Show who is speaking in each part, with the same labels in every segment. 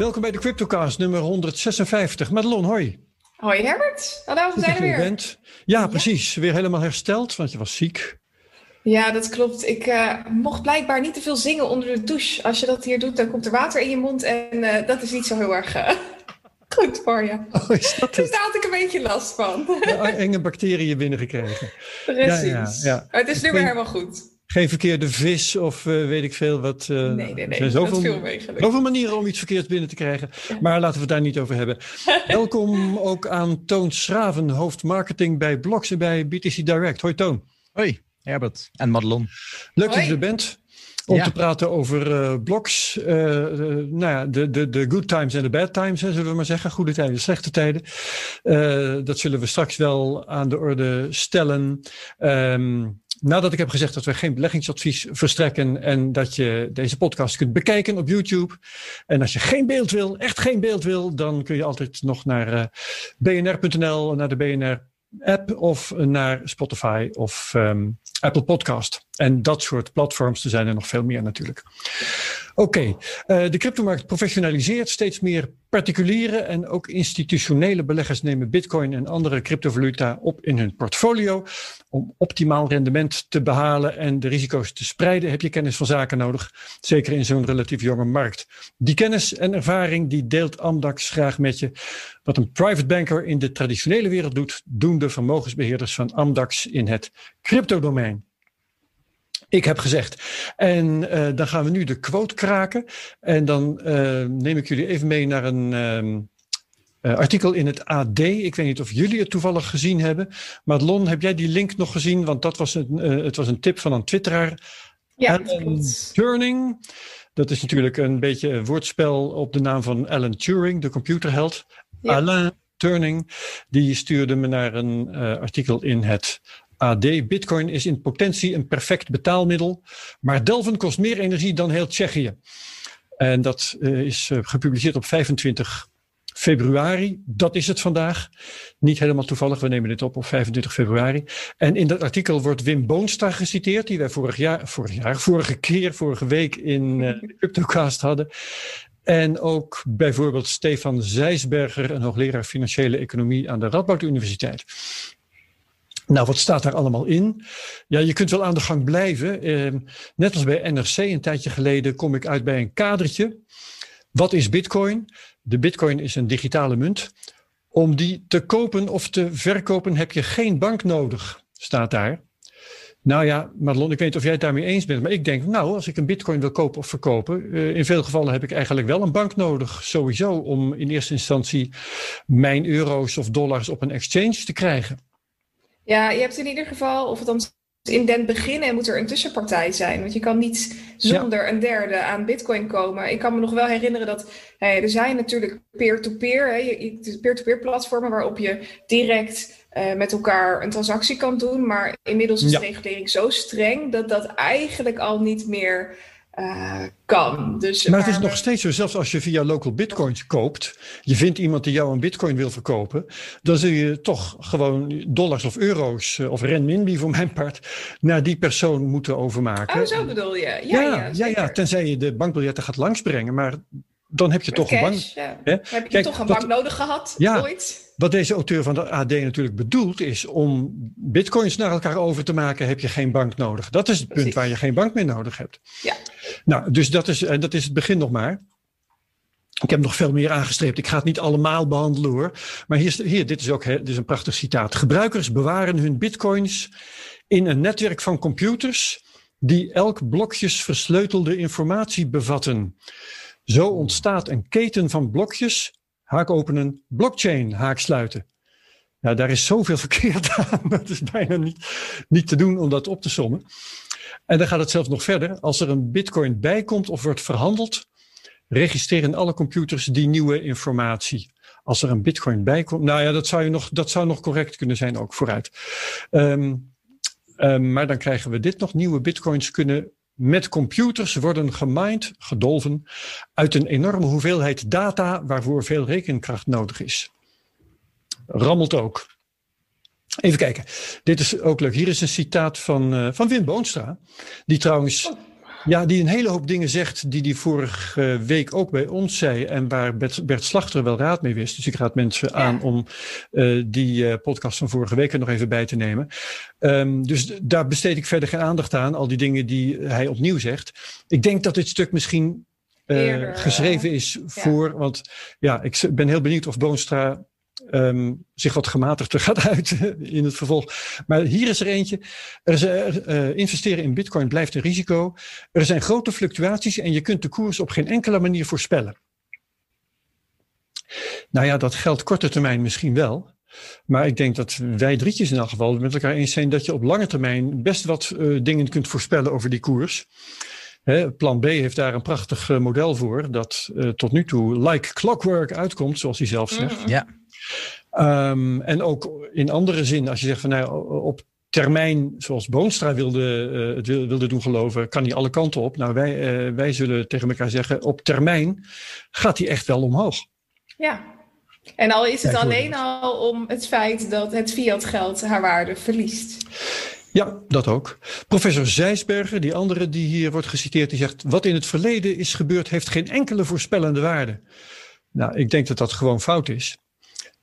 Speaker 1: Welkom bij de CryptoCast nummer 156. Madelon, hoi.
Speaker 2: Hoi Herbert. Hallo, we zijn er weer.
Speaker 1: Bent. Ja, precies. Weer helemaal hersteld, want je was ziek.
Speaker 2: Ja, dat klopt. Ik uh, mocht blijkbaar niet te veel zingen onder de douche. Als je dat hier doet, dan komt er water in je mond en uh, dat is niet zo heel erg uh, goed voor je.
Speaker 1: Oh, is dat
Speaker 2: dus daar had ik een beetje last van.
Speaker 1: enge bacteriën binnengekregen.
Speaker 2: Precies. Ja, ja, ja. Maar het is nu weer helemaal goed.
Speaker 1: Geen verkeerde vis of weet ik veel wat.
Speaker 2: nee, nee, nee. Er
Speaker 1: zijn zoveel, zoveel manieren om iets verkeerds binnen te krijgen. Maar laten we het daar niet over hebben. Welkom ook aan Toon Schraven, hoofdmarketing bij Bloks en bij BTC Direct. Hoi Toon.
Speaker 3: Hoi. Herbert en Madelon.
Speaker 1: Leuk dat je er bent. Om te praten over uh, blogs. Uh, nou ja, de, de, de good times en de bad times, hè, zullen we maar zeggen. Goede tijden, slechte tijden. Uh, dat zullen we straks wel aan de orde stellen. Um, nadat ik heb gezegd dat we geen beleggingsadvies verstrekken en dat je deze podcast kunt bekijken op YouTube. En als je geen beeld wil, echt geen beeld wil, dan kun je altijd nog naar bnr.nl, naar de BNR app of naar Spotify of um, Apple Podcast. En dat soort platforms, er zijn er nog veel meer natuurlijk. Oké, okay. uh, de cryptomarkt professionaliseert. Steeds meer particuliere en ook institutionele beleggers nemen bitcoin en andere cryptovaluta op in hun portfolio. Om optimaal rendement te behalen en de risico's te spreiden heb je kennis van zaken nodig. Zeker in zo'n relatief jonge markt. Die kennis en ervaring die deelt Amdax graag met je. Wat een private banker in de traditionele wereld doet, doen de vermogensbeheerders van Amdax in het cryptodomein. Ik heb gezegd. En uh, dan gaan we nu de quote kraken. En dan uh, neem ik jullie even mee naar een um, uh, artikel in het AD. Ik weet niet of jullie het toevallig gezien hebben. Maar Lon, heb jij die link nog gezien? Want dat was een, het was een tip van een twitteraar.
Speaker 2: Ja,
Speaker 1: Alan Turing. Dat is natuurlijk een beetje een woordspel op de naam van Alan Turing, de computerheld. Ja. Alain Turing, die stuurde me naar een artikel in het AD. Bitcoin is in potentie een perfect betaalmiddel, maar delven kost meer energie dan heel Tsjechië. En dat uh, is uh, gepubliceerd op 25 februari. Dat is het vandaag. Niet helemaal toevallig, we nemen dit op op 25 februari. En in dat artikel wordt Wim Boonstra geciteerd, die wij vorig jaar, vorig jaar, vorige keer, vorige week in uh, de CryptoCast hadden. En ook bijvoorbeeld Stefan Zijsberger, een hoogleraar financiële economie aan de Radboud Universiteit. Nou, wat staat daar allemaal in? Ja, je kunt wel aan de gang blijven. Eh, net als bij NRC een tijdje geleden kom ik uit bij een kadertje. Wat is Bitcoin? De Bitcoin is een digitale munt. Om die te kopen of te verkopen heb je geen bank nodig, staat daar. Nou ja, Madelon, ik weet niet of jij het daarmee eens bent, maar ik denk, nou, als ik een bitcoin wil kopen of verkopen, uh, in veel gevallen heb ik eigenlijk wel een bank nodig, sowieso, om in eerste instantie mijn euro's of dollars op een exchange te krijgen.
Speaker 2: Ja, je hebt in ieder geval, of dan in den beginnen moet er een tussenpartij zijn. Want je kan niet zonder een derde aan bitcoin komen. Ik kan me nog wel herinneren dat hey, er zijn natuurlijk peer-to-peer, peer-to-peer platformen waarop je direct uh, met elkaar een transactie kan doen. Maar inmiddels is de regulering zo streng dat dat eigenlijk al niet meer uh, kan. Dus
Speaker 1: maar het is nog steeds zo, zelfs als je via local bitcoins koopt, je vindt iemand die jou een bitcoin wil verkopen, dan zul je toch gewoon dollars of euro's uh, of renminbi voor mijn part naar die persoon moeten overmaken.
Speaker 2: Oh, zo bedoel je? Ja,
Speaker 1: ja, ja, ja, ja tenzij je de bankbiljetten gaat langsbrengen, maar dan heb je toch
Speaker 2: cash,
Speaker 1: een bank.
Speaker 2: Ja. Hè? Heb je Kijk, toch een bank nodig gehad
Speaker 1: ja,
Speaker 2: ooit?
Speaker 1: Wat deze auteur van de AD natuurlijk bedoelt is om bitcoins naar elkaar over te maken, heb je geen bank nodig. Dat is het Precies. punt waar je geen bank meer nodig hebt.
Speaker 2: Ja.
Speaker 1: Nou, dus dat is, en dat is het begin nog maar. Ik heb nog veel meer aangestreept. Ik ga het niet allemaal behandelen hoor. Maar hier, hier dit is ook dit is een prachtig citaat. Gebruikers bewaren hun bitcoins in een netwerk van computers die elk blokjes versleutelde informatie bevatten. Zo ontstaat een keten van blokjes, haak openen, blockchain, haak sluiten. Nou, daar is zoveel verkeerd aan. Dat is bijna niet, niet te doen om dat op te sommen. En dan gaat het zelfs nog verder. Als er een bitcoin bijkomt of wordt verhandeld, registreren alle computers die nieuwe informatie. Als er een bitcoin bijkomt, nou ja, dat zou, je nog, dat zou nog correct kunnen zijn ook vooruit. Um, um, maar dan krijgen we dit nog. Nieuwe bitcoins kunnen met computers worden gemined, gedolven, uit een enorme hoeveelheid data waarvoor veel rekenkracht nodig is. Rammelt ook. Even kijken. Dit is ook leuk. Hier is een citaat van, uh, van Wim Boonstra. Die trouwens Ja, die een hele hoop dingen zegt die die vorige week ook bij ons zei. En waar Bert, Bert Slachter wel raad mee wist. Dus ik raad mensen aan om uh, die uh, podcast van vorige week er nog even bij te nemen. Um, dus daar besteed ik verder geen aandacht aan. Al die dingen die hij opnieuw zegt. Ik denk dat dit stuk misschien uh, geschreven is voor. Ja. Want ja, ik ben heel benieuwd of Boonstra um, zich wat gematigder gaat uiten in het vervolg. Maar hier is er eentje. Er is, uh, investeren in bitcoin blijft een risico. Er zijn grote fluctuaties en je kunt de koers op geen enkele manier voorspellen. Nou ja, dat geldt korte termijn misschien wel. Maar ik denk dat wij drietjes in elk geval met elkaar eens zijn dat je op lange termijn best wat uh, dingen kunt voorspellen over die koers. Plan B heeft daar een prachtig model voor, dat tot nu toe like clockwork uitkomt, zoals hij zelf zegt.
Speaker 3: Ja.
Speaker 1: Um, en ook in andere zin, als je zegt van nou, op termijn, zoals Boonstra wilde, uh, het wilde doen geloven, kan hij alle kanten op. Nou, wij, uh, wij zullen tegen elkaar zeggen, op termijn gaat hij echt wel omhoog.
Speaker 2: Ja, en al is het alleen al om het feit dat het fiat geld haar waarde verliest.
Speaker 1: Ja, dat ook. Professor Zijsberger, die andere die hier wordt geciteerd, die zegt: Wat in het verleden is gebeurd, heeft geen enkele voorspellende waarde. Nou, ik denk dat dat gewoon fout is.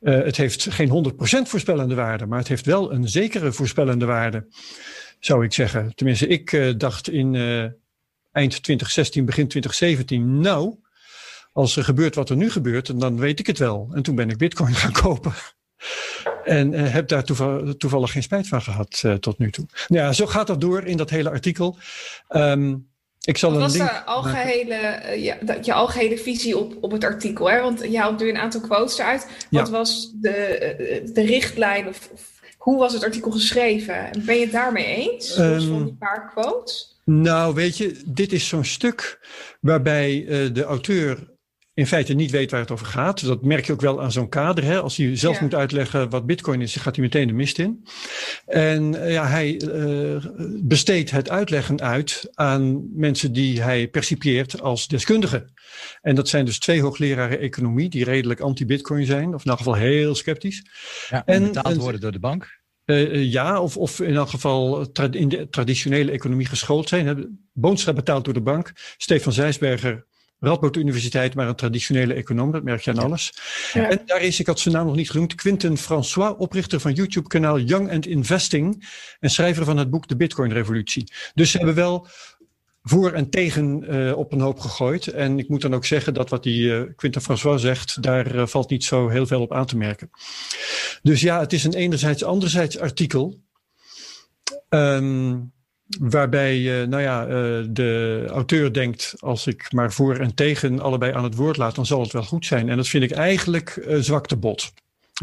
Speaker 1: Uh, het heeft geen 100% voorspellende waarde, maar het heeft wel een zekere voorspellende waarde, zou ik zeggen. Tenminste, ik uh, dacht in uh, eind 2016, begin 2017, nou, als er gebeurt wat er nu gebeurt, dan weet ik het wel. En toen ben ik Bitcoin gaan kopen. En heb daar toevallig, geen spijt van gehad tot nu toe. Ja, zo gaat dat door in dat hele artikel. Um, ik zal
Speaker 2: was de algehele, uh, ja, je algehele visie op, op het artikel? Hè? Want je haalt nu een aantal quotes eruit. Wat
Speaker 1: Ja.
Speaker 2: was de, de richtlijn of, of hoe was het artikel geschreven? Ben je het daarmee eens?
Speaker 1: Ehm,
Speaker 2: van die paar quotes?
Speaker 1: Nou, weet je, dit is zo'n stuk waarbij uh, de auteur in feite niet weet waar het over gaat. Dat merk je ook wel aan zo'n kader. Hè? Als hij zelf
Speaker 2: Ja.
Speaker 1: moet uitleggen wat bitcoin is, gaat hij meteen de mist in. En uh, ja, hij uh, besteedt het uitleggen uit aan mensen die hij percipieert als deskundigen. En dat zijn dus twee hoogleraren economie die redelijk anti-bitcoin zijn, of in elk geval heel sceptisch.
Speaker 3: Ja,
Speaker 1: En-
Speaker 3: betaald
Speaker 1: en-
Speaker 3: worden door de bank.
Speaker 1: Uh, ja, of, of in elk geval tra in de traditionele economie geschoold zijn. Boonstra betaald door de bank. Stefan Zijsberger, Radboud Universiteit, maar een traditionele econoom. Dat merk je aan alles.
Speaker 2: Ja.
Speaker 1: En daar is, ik had zijn naam nog niet genoemd, Quinten François, oprichter van YouTube-kanaal Young and Investing. En schrijver van het boek De Bitcoin-revolutie. Dus ze hebben wel voor en tegen uh, op een hoop gegooid. En ik moet dan ook zeggen dat wat die uh, Quinten François zegt, daar uh, valt niet zo heel veel op aan te merken. Dus ja, het is een enerzijds anderzijds artikel. Um, waarbij, uh, nou ja, uh, de auteur denkt, als ik maar voor en tegen allebei aan het woord laat, dan zal het wel goed zijn. En dat vind ik eigenlijk zwak te bot.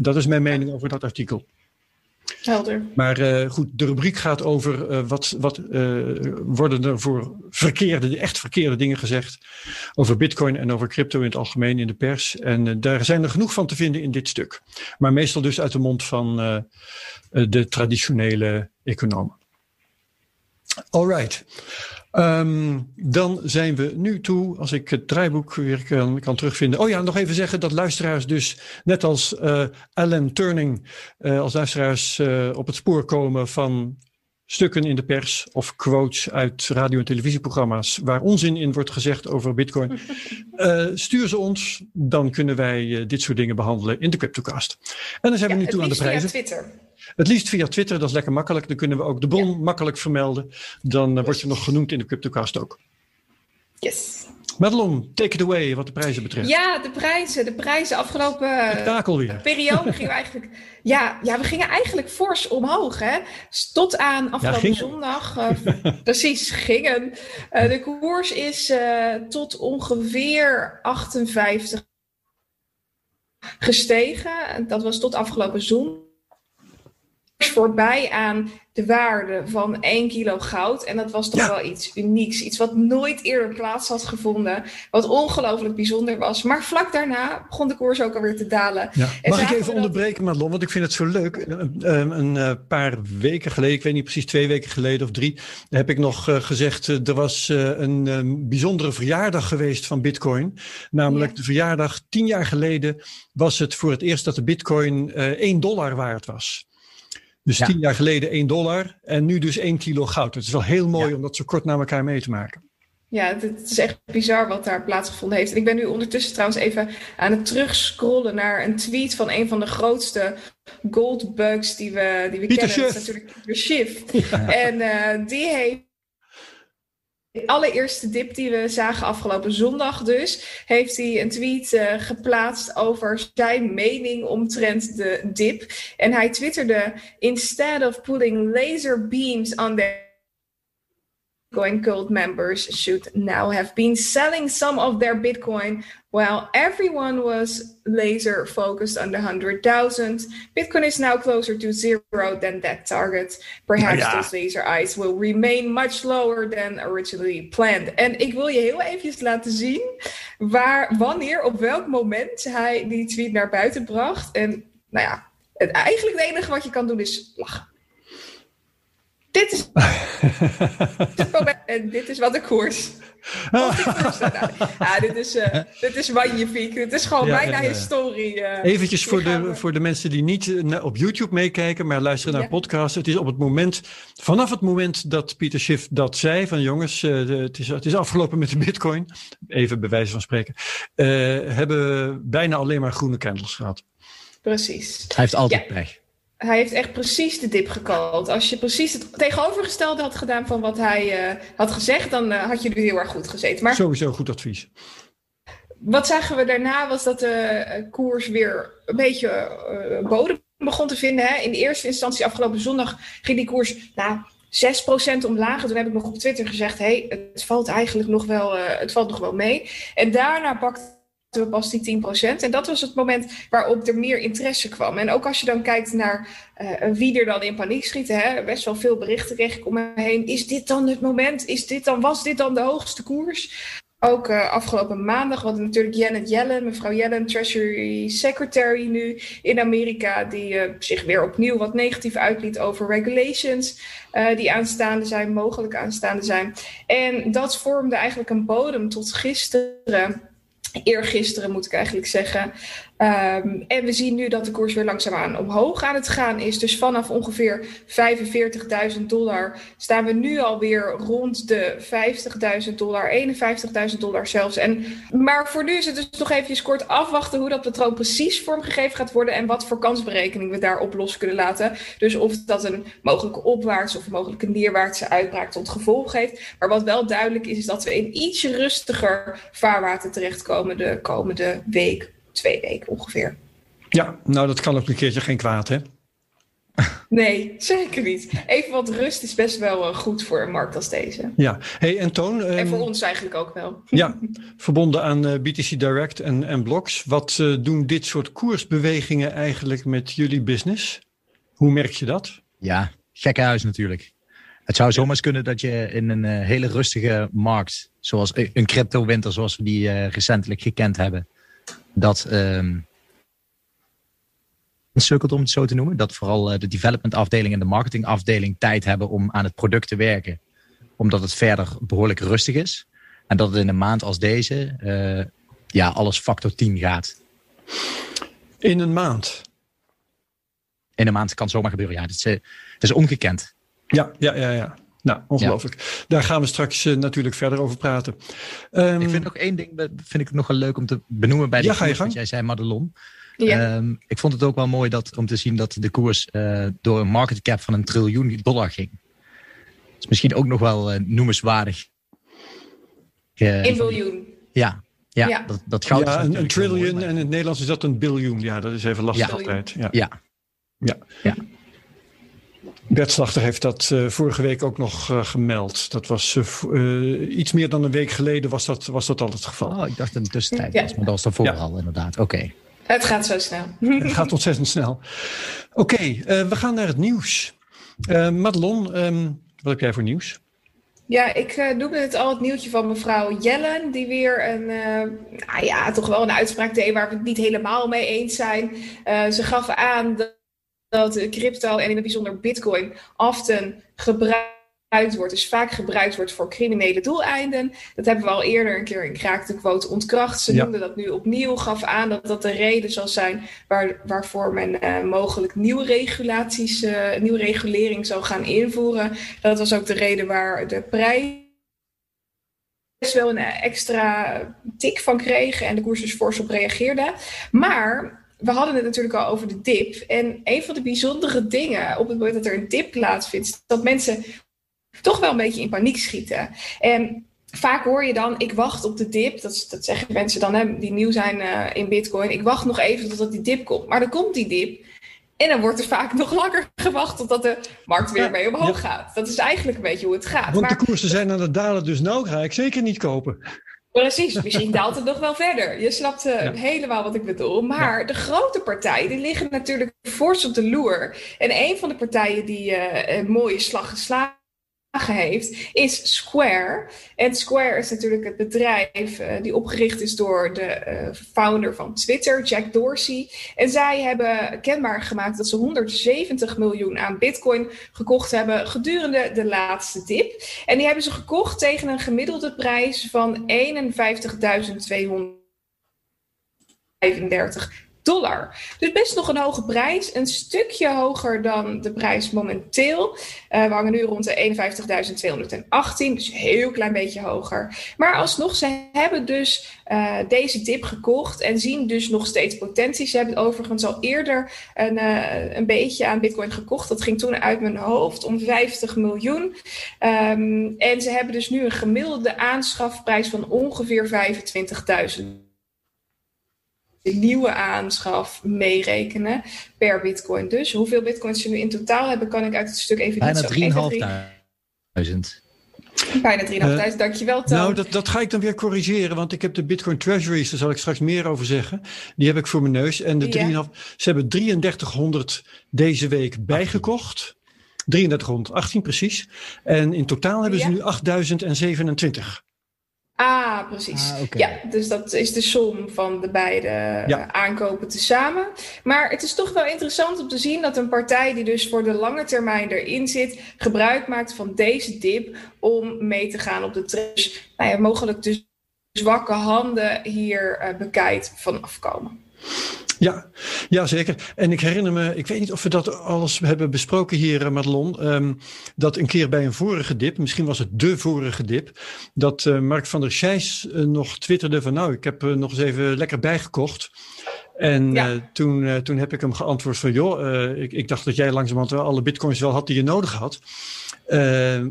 Speaker 1: Dat is mijn mening over dat artikel.
Speaker 2: Helder.
Speaker 1: Maar uh, goed, de rubriek gaat over uh, wat, wat uh, worden er voor verkeerde, echt verkeerde dingen gezegd over bitcoin en over crypto in het algemeen in de pers. En daar zijn er genoeg van te vinden in dit stuk. Maar meestal dus uit de mond van de traditionele economen. Alright. Um, dan zijn we nu toe, als ik het draaiboek weer kan, kan, terugvinden. Oh ja, nog even zeggen dat luisteraars dus, net als uh, Alan Turning, uh, als luisteraars uh, op het spoor komen van stukken in de pers of quotes uit radio- en televisieprogramma's waar onzin in wordt gezegd over bitcoin. stuur ze ons, dan kunnen wij dit soort dingen behandelen in de Cryptocast. En dan zijn
Speaker 2: ja,
Speaker 1: we nu toe aan de prijzen.
Speaker 2: Via Twitter.
Speaker 1: Het liefst via Twitter, dat is lekker makkelijk. Dan kunnen we ook de bron ja. makkelijk vermelden. Dan uh, word je nog genoemd in de Cryptocast ook.
Speaker 2: Yes.
Speaker 1: Madelon, take it away wat de prijzen betreft.
Speaker 2: Ja, de prijzen. De prijzen afgelopen
Speaker 1: weer.
Speaker 2: periode gingen we eigenlijk... Ja, ja, we gingen eigenlijk fors omhoog. Hè? Tot aan afgelopen
Speaker 1: ja,
Speaker 2: zondag. Uh, precies, gingen. Uh, de koers is uh, tot ongeveer 58 gestegen. Dat was tot afgelopen zondag voorbij aan de waarde van 1 kilo goud. En dat was toch ja. wel iets unieks. Iets wat nooit eerder plaats had gevonden. Wat ongelooflijk bijzonder was. Maar vlak daarna begon de koers ook alweer te dalen.
Speaker 1: Ja. Mag ik even onderbreken. Madelon? Want ik vind het zo leuk. Een, een, een, paar weken geleden, ik weet niet precies twee weken geleden of drie... heb ik nog uh, gezegd, uh, er was uh, een, een, bijzondere verjaardag geweest van bitcoin. Namelijk ja. de verjaardag tien jaar geleden was het voor het eerst dat de bitcoin 1 dollar waard was. Dus ja. tien jaar geleden 1 dollar en nu dus 1 kilo goud. Het is wel heel mooi ja. om dat zo kort na elkaar mee te maken.
Speaker 2: Ja, het is echt bizar wat daar plaatsgevonden heeft. En ik ben nu ondertussen trouwens even aan het terugscrollen naar een tweet van een van de grootste goldbugs die we, die we kennen.
Speaker 1: Schiff.
Speaker 2: Dat is natuurlijk Pieter Schiff. En uh, die heeft de allereerste dip die we zagen afgelopen zondag dus, heeft hij een tweet uh, geplaatst over zijn mening omtrent de dip. En hij twitterde, instead of putting laser beams on their Bitcoin cult members should now have been selling some of their Bitcoin while everyone was laser focused on the 100,000. Bitcoin is now closer to zero than that target. Perhaps
Speaker 1: ja.
Speaker 2: those laser eyes will remain much lower than originally planned. En ik wil je heel even laten zien waar, wanneer, op welk moment hij die tweet naar buiten bracht. En nou ja, het, eigenlijk het enige wat je kan doen is lachen. Dit is, en dit is wat de koers. Ja, dit is, uh, dit is magnifiek. Dit is gewoon ja, bijna ja, historie. Uh,
Speaker 1: Eventjes voor de, we... voor de mensen die niet op YouTube meekijken, maar luisteren naar podcasts. Het is op het moment, vanaf het moment dat Pieter Schiff dat zei, van jongens, uh, het, is, het is afgelopen met de bitcoin, even bij wijze van spreken, hebben we bijna alleen maar groene candles gehad.
Speaker 2: Precies.
Speaker 3: Hij heeft altijd pech
Speaker 2: hij heeft echt precies de dip gekald. Als je precies het tegenovergestelde had gedaan van wat hij uh, had gezegd, dan uh, had je nu heel erg goed gezeten. Maar
Speaker 1: Sowieso goed advies.
Speaker 2: Wat zagen we daarna was dat de uh, koers weer een beetje bodem begon te vinden. Hè? In de eerste instantie afgelopen zondag ging die koers nou, 6% omlaag. Toen heb ik nog op Twitter gezegd, hey, het valt eigenlijk nog wel, het valt nog wel mee. En daarna pakte we pas die 10%. En dat was het moment waarop er meer interesse kwam. En ook als je dan kijkt naar uh, wie er dan in paniek schieten, hè, best wel veel berichten kreeg ik om me heen. Is dit dan het moment? Is dit dan, was dit dan de hoogste koers? Ook uh, afgelopen maandag hadden natuurlijk Janet Yellen, mevrouw Yellen, Treasury Secretary nu in Amerika, die uh, zich weer opnieuw wat negatief uitliet over regulations die aanstaande zijn, mogelijk aanstaande zijn. En dat vormde eigenlijk een bodem tot gisteren eergisteren moet ik eigenlijk zeggen. Um, en we zien nu dat de koers weer langzaamaan omhoog aan het gaan is. Dus vanaf ongeveer 45.000 dollar staan we nu alweer rond de 50.000 dollar, 51.000 dollar zelfs. En, maar voor nu is het dus nog even kort afwachten hoe dat patroon precies vormgegeven gaat worden en wat voor kansberekening we daarop los kunnen laten. Dus of dat een mogelijke opwaartse of een mogelijke neerwaartse uitbraak tot gevolg heeft. Maar wat wel duidelijk is, is dat we in iets rustiger vaarwater terechtkomen de komende week twee weken ongeveer.
Speaker 1: Ja, nou dat kan ook een keertje geen kwaad, hè?
Speaker 2: Nee, zeker niet. Even wat rust is best wel uh, goed voor een markt als deze.
Speaker 1: Ja, hey, en Toon. Um,
Speaker 2: en voor ons eigenlijk ook wel.
Speaker 1: Ja, verbonden aan uh, BTC Direct en, en Blocks. Wat uh, doen dit soort koersbewegingen eigenlijk met jullie business? Hoe merk je dat?
Speaker 3: Ja, gekke huis natuurlijk. Het zou zomaar kunnen dat je in een hele rustige markt, zoals een crypto-winter zoals we die recentelijk gekend hebben, dat um, om het zo te noemen. Dat vooral uh, de development afdeling en de marketing afdeling tijd hebben om aan het product te werken. Omdat het verder behoorlijk rustig is. En dat het in een maand als deze uh, ja, alles factor 10 gaat.
Speaker 1: In een maand?
Speaker 3: In een maand kan zomaar gebeuren, ja. Het is, uh, het is ongekend.
Speaker 1: Ja, ja, ja, ja. Nou, ongelooflijk. Ja. Daar gaan we straks uh, natuurlijk verder over praten. Um,
Speaker 3: ik vind nog één ding, vind ik nog wel leuk om te benoemen bij de
Speaker 1: ja, ga je
Speaker 3: koers,
Speaker 1: gang.
Speaker 3: wat jij zei, Madelon.
Speaker 2: Ja.
Speaker 3: Um, ik vond het ook wel mooi dat, om te zien dat de koers uh, door een market cap van een triljoen dollar ging. Dat is misschien ook nog wel uh, noemenswaardig.
Speaker 2: Uh, in biljoen.
Speaker 3: Ja, ja,
Speaker 2: Ja.
Speaker 3: Dat, dat goud
Speaker 1: ja,
Speaker 3: is
Speaker 1: een, een
Speaker 3: maar-
Speaker 1: en in het Nederlands is dat een biljoen. Ja, dat is even lastig
Speaker 3: Ja.
Speaker 1: altijd. Ja.
Speaker 3: Ja,
Speaker 1: Ja.
Speaker 3: Ja.
Speaker 1: Bert Slachter heeft dat eh, vorige week ook nog eh, gemeld. Dat was eh, iets meer dan een week geleden was dat, was dat al het geval.
Speaker 3: oh, ik dacht dat het een tussentijd
Speaker 2: Ja.
Speaker 3: was, maar dat was daarvoor
Speaker 1: Ja.
Speaker 3: al inderdaad. Oké.
Speaker 2: Het gaat zo snel.
Speaker 1: Het gaat ontzettend snel. Oké, eh, we gaan naar het nieuws. Eh Madelon, ehm, wat heb jij voor nieuws?
Speaker 2: Ja, ik eh, noemde het al het nieuwtje van mevrouw Jellen, die weer een, eh, nou ja, toch wel een uitspraak deed waar we het niet helemaal mee eens zijn. Eh, ze gaf aan dat, crypto en in het bijzonder bitcoin often gebruikt wordt, dus vaak gebruikt wordt voor criminele doeleinden. Dat hebben we al eerder een keer in Kraak de quote ontkracht. Ze
Speaker 1: Ja.
Speaker 2: noemde dat nu opnieuw, gaf aan dat dat de reden zal zijn waar, waarvoor men eh, mogelijk nieuwe regulaties, eh, nieuwe regulering zal gaan invoeren. Dat was ook de reden waar de prijs wel een extra tik van kreeg en de koers dus fors op reageerde. Maar we hadden het natuurlijk al over de dip. En een van de bijzondere dingen op het moment dat er een dip plaatsvindt, is dat mensen toch wel een beetje in paniek schieten. En vaak hoor je dan, ik wacht op de dip. Dat, dat zeggen mensen dan hè, die nieuw zijn uh, in Bitcoin. Ik wacht nog even totdat die dip komt. Maar dan komt die dip. En dan wordt er vaak nog langer gewacht totdat de markt weer mee omhoog gaat. Dat is eigenlijk een beetje hoe het gaat.
Speaker 1: Want maar, de koersen zijn aan het dalen, dus nou ga ik zeker niet kopen.
Speaker 2: Precies, misschien daalt het nog wel verder. Je snapt uh, helemaal wat ik bedoel. Maar de grote partijen die liggen natuurlijk fors op de loer. En een van de partijen die uh, een mooie slag geslagen heeft, is Square. En Square is natuurlijk het bedrijf uh, die opgericht is door de uh, founder van Twitter, Jack Dorsey. En zij hebben kenbaar gemaakt dat ze 170 miljoen aan Bitcoin gekocht hebben gedurende de laatste dip. En die hebben ze gekocht tegen een gemiddelde prijs van 51.235 dollar. Dus best nog een hoge prijs. Een stukje hoger dan de prijs momenteel. Uh, we hangen nu rond de 51.218, dus een heel klein beetje hoger. Maar alsnog, ze hebben dus uh, deze dip gekocht en zien dus nog steeds potentie. Ze hebben overigens al eerder een, uh, een beetje aan Bitcoin gekocht. Dat ging toen uit mijn hoofd om 50 miljoen. Um, en ze hebben dus nu een gemiddelde aanschafprijs van ongeveer 25.000 de nieuwe aanschaf meerekenen per bitcoin. Dus hoeveel bitcoins ze nu in totaal hebben, kan ik uit het stuk even
Speaker 3: Bijna
Speaker 2: niet
Speaker 3: zo... Bijna 3.500.
Speaker 2: Bijna 3.500, uh, dankjewel Toon.
Speaker 1: Nou, dat, dat ga ik dan weer corrigeren, want ik heb de Bitcoin Treasuries, daar zal ik straks meer over zeggen. Die heb ik voor mijn neus. En de 3,5, ja. ze hebben 3300 deze week bijgekocht. 3318 precies. En in totaal hebben ze ja. nu 8027.
Speaker 2: Ah, precies. Ah, okay. Ja, dus dat is de som van de beide ja. aankopen tezamen. Maar het is toch wel interessant om te zien dat een partij die dus voor de lange termijn erin zit, gebruik maakt van deze dip om mee te gaan op de trends. Nou ja, mogelijk dus zwakke handen hier uh, bekijkt van afkomen.
Speaker 1: Ja, ja, zeker. En ik herinner me, ik weet niet of we dat alles hebben besproken hier, Madelon, um, dat een keer bij een vorige dip, misschien was het de vorige dip, dat uh, Mark van der Scheijs uh, nog twitterde van nou, ik heb uh, nog eens even lekker bijgekocht. En ja. toen, toen heb ik hem geantwoord van joh, ik, ik dacht dat jij langzamerhand alle bitcoins wel had die je nodig had.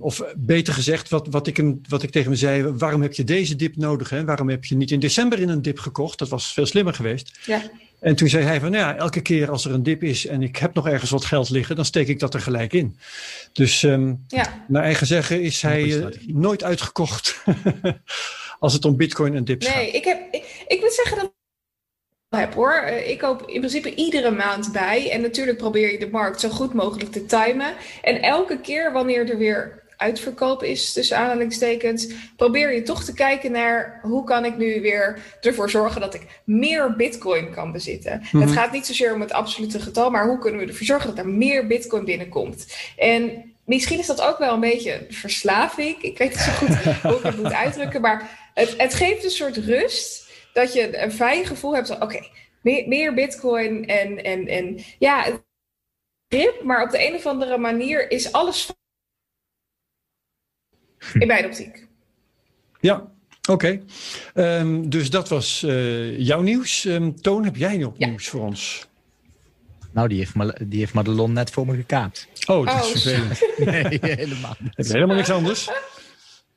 Speaker 1: Of beter gezegd, wat, wat, ik hem, wat ik tegen hem zei, waarom heb je deze dip nodig? Hè? Waarom heb je niet in december in een dip gekocht? Dat was veel slimmer geweest.
Speaker 2: Ja.
Speaker 1: En toen zei hij van, nou ja, elke keer als er een dip is en ik heb nog ergens wat geld liggen, dan steek ik dat er gelijk in. Dus um, ja. naar eigen zeggen is hij uh, nooit uitgekocht als het om bitcoin en dips
Speaker 2: nee,
Speaker 1: gaat.
Speaker 2: Nee, ik, heb, ik, ik moet zeggen dat heb hoor. Ik koop in principe iedere maand bij. En natuurlijk probeer je de markt zo goed mogelijk te timen. En elke keer wanneer er weer uitverkoop is, tussen aanhalingstekens, probeer je toch te kijken naar hoe kan ik nu weer ervoor zorgen dat ik meer bitcoin kan bezitten. Het gaat niet zozeer om het absolute getal, maar hoe kunnen we ervoor zorgen dat er meer bitcoin binnenkomt. En misschien is dat ook wel een beetje verslaving. Ik weet niet zo goed hoe ik het moet uitdrukken, maar het, het geeft een soort rust dat je een fijn gevoel hebt. Oké, okay, meer, meer bitcoin en, en, en ja, grip, maar op de een of andere manier is alles in mijn optiek.
Speaker 1: Ja, oké. Okay. Um, dus dat was uh, jouw nieuws. Um, Toon, heb jij nog ja. nieuws voor ons?
Speaker 3: Nou, die heeft, Ma die heeft Madelon net voor me gekaapt.
Speaker 1: Oh, dat is oh, vervelend.
Speaker 3: nee, helemaal niet.
Speaker 1: Heb helemaal niks anders?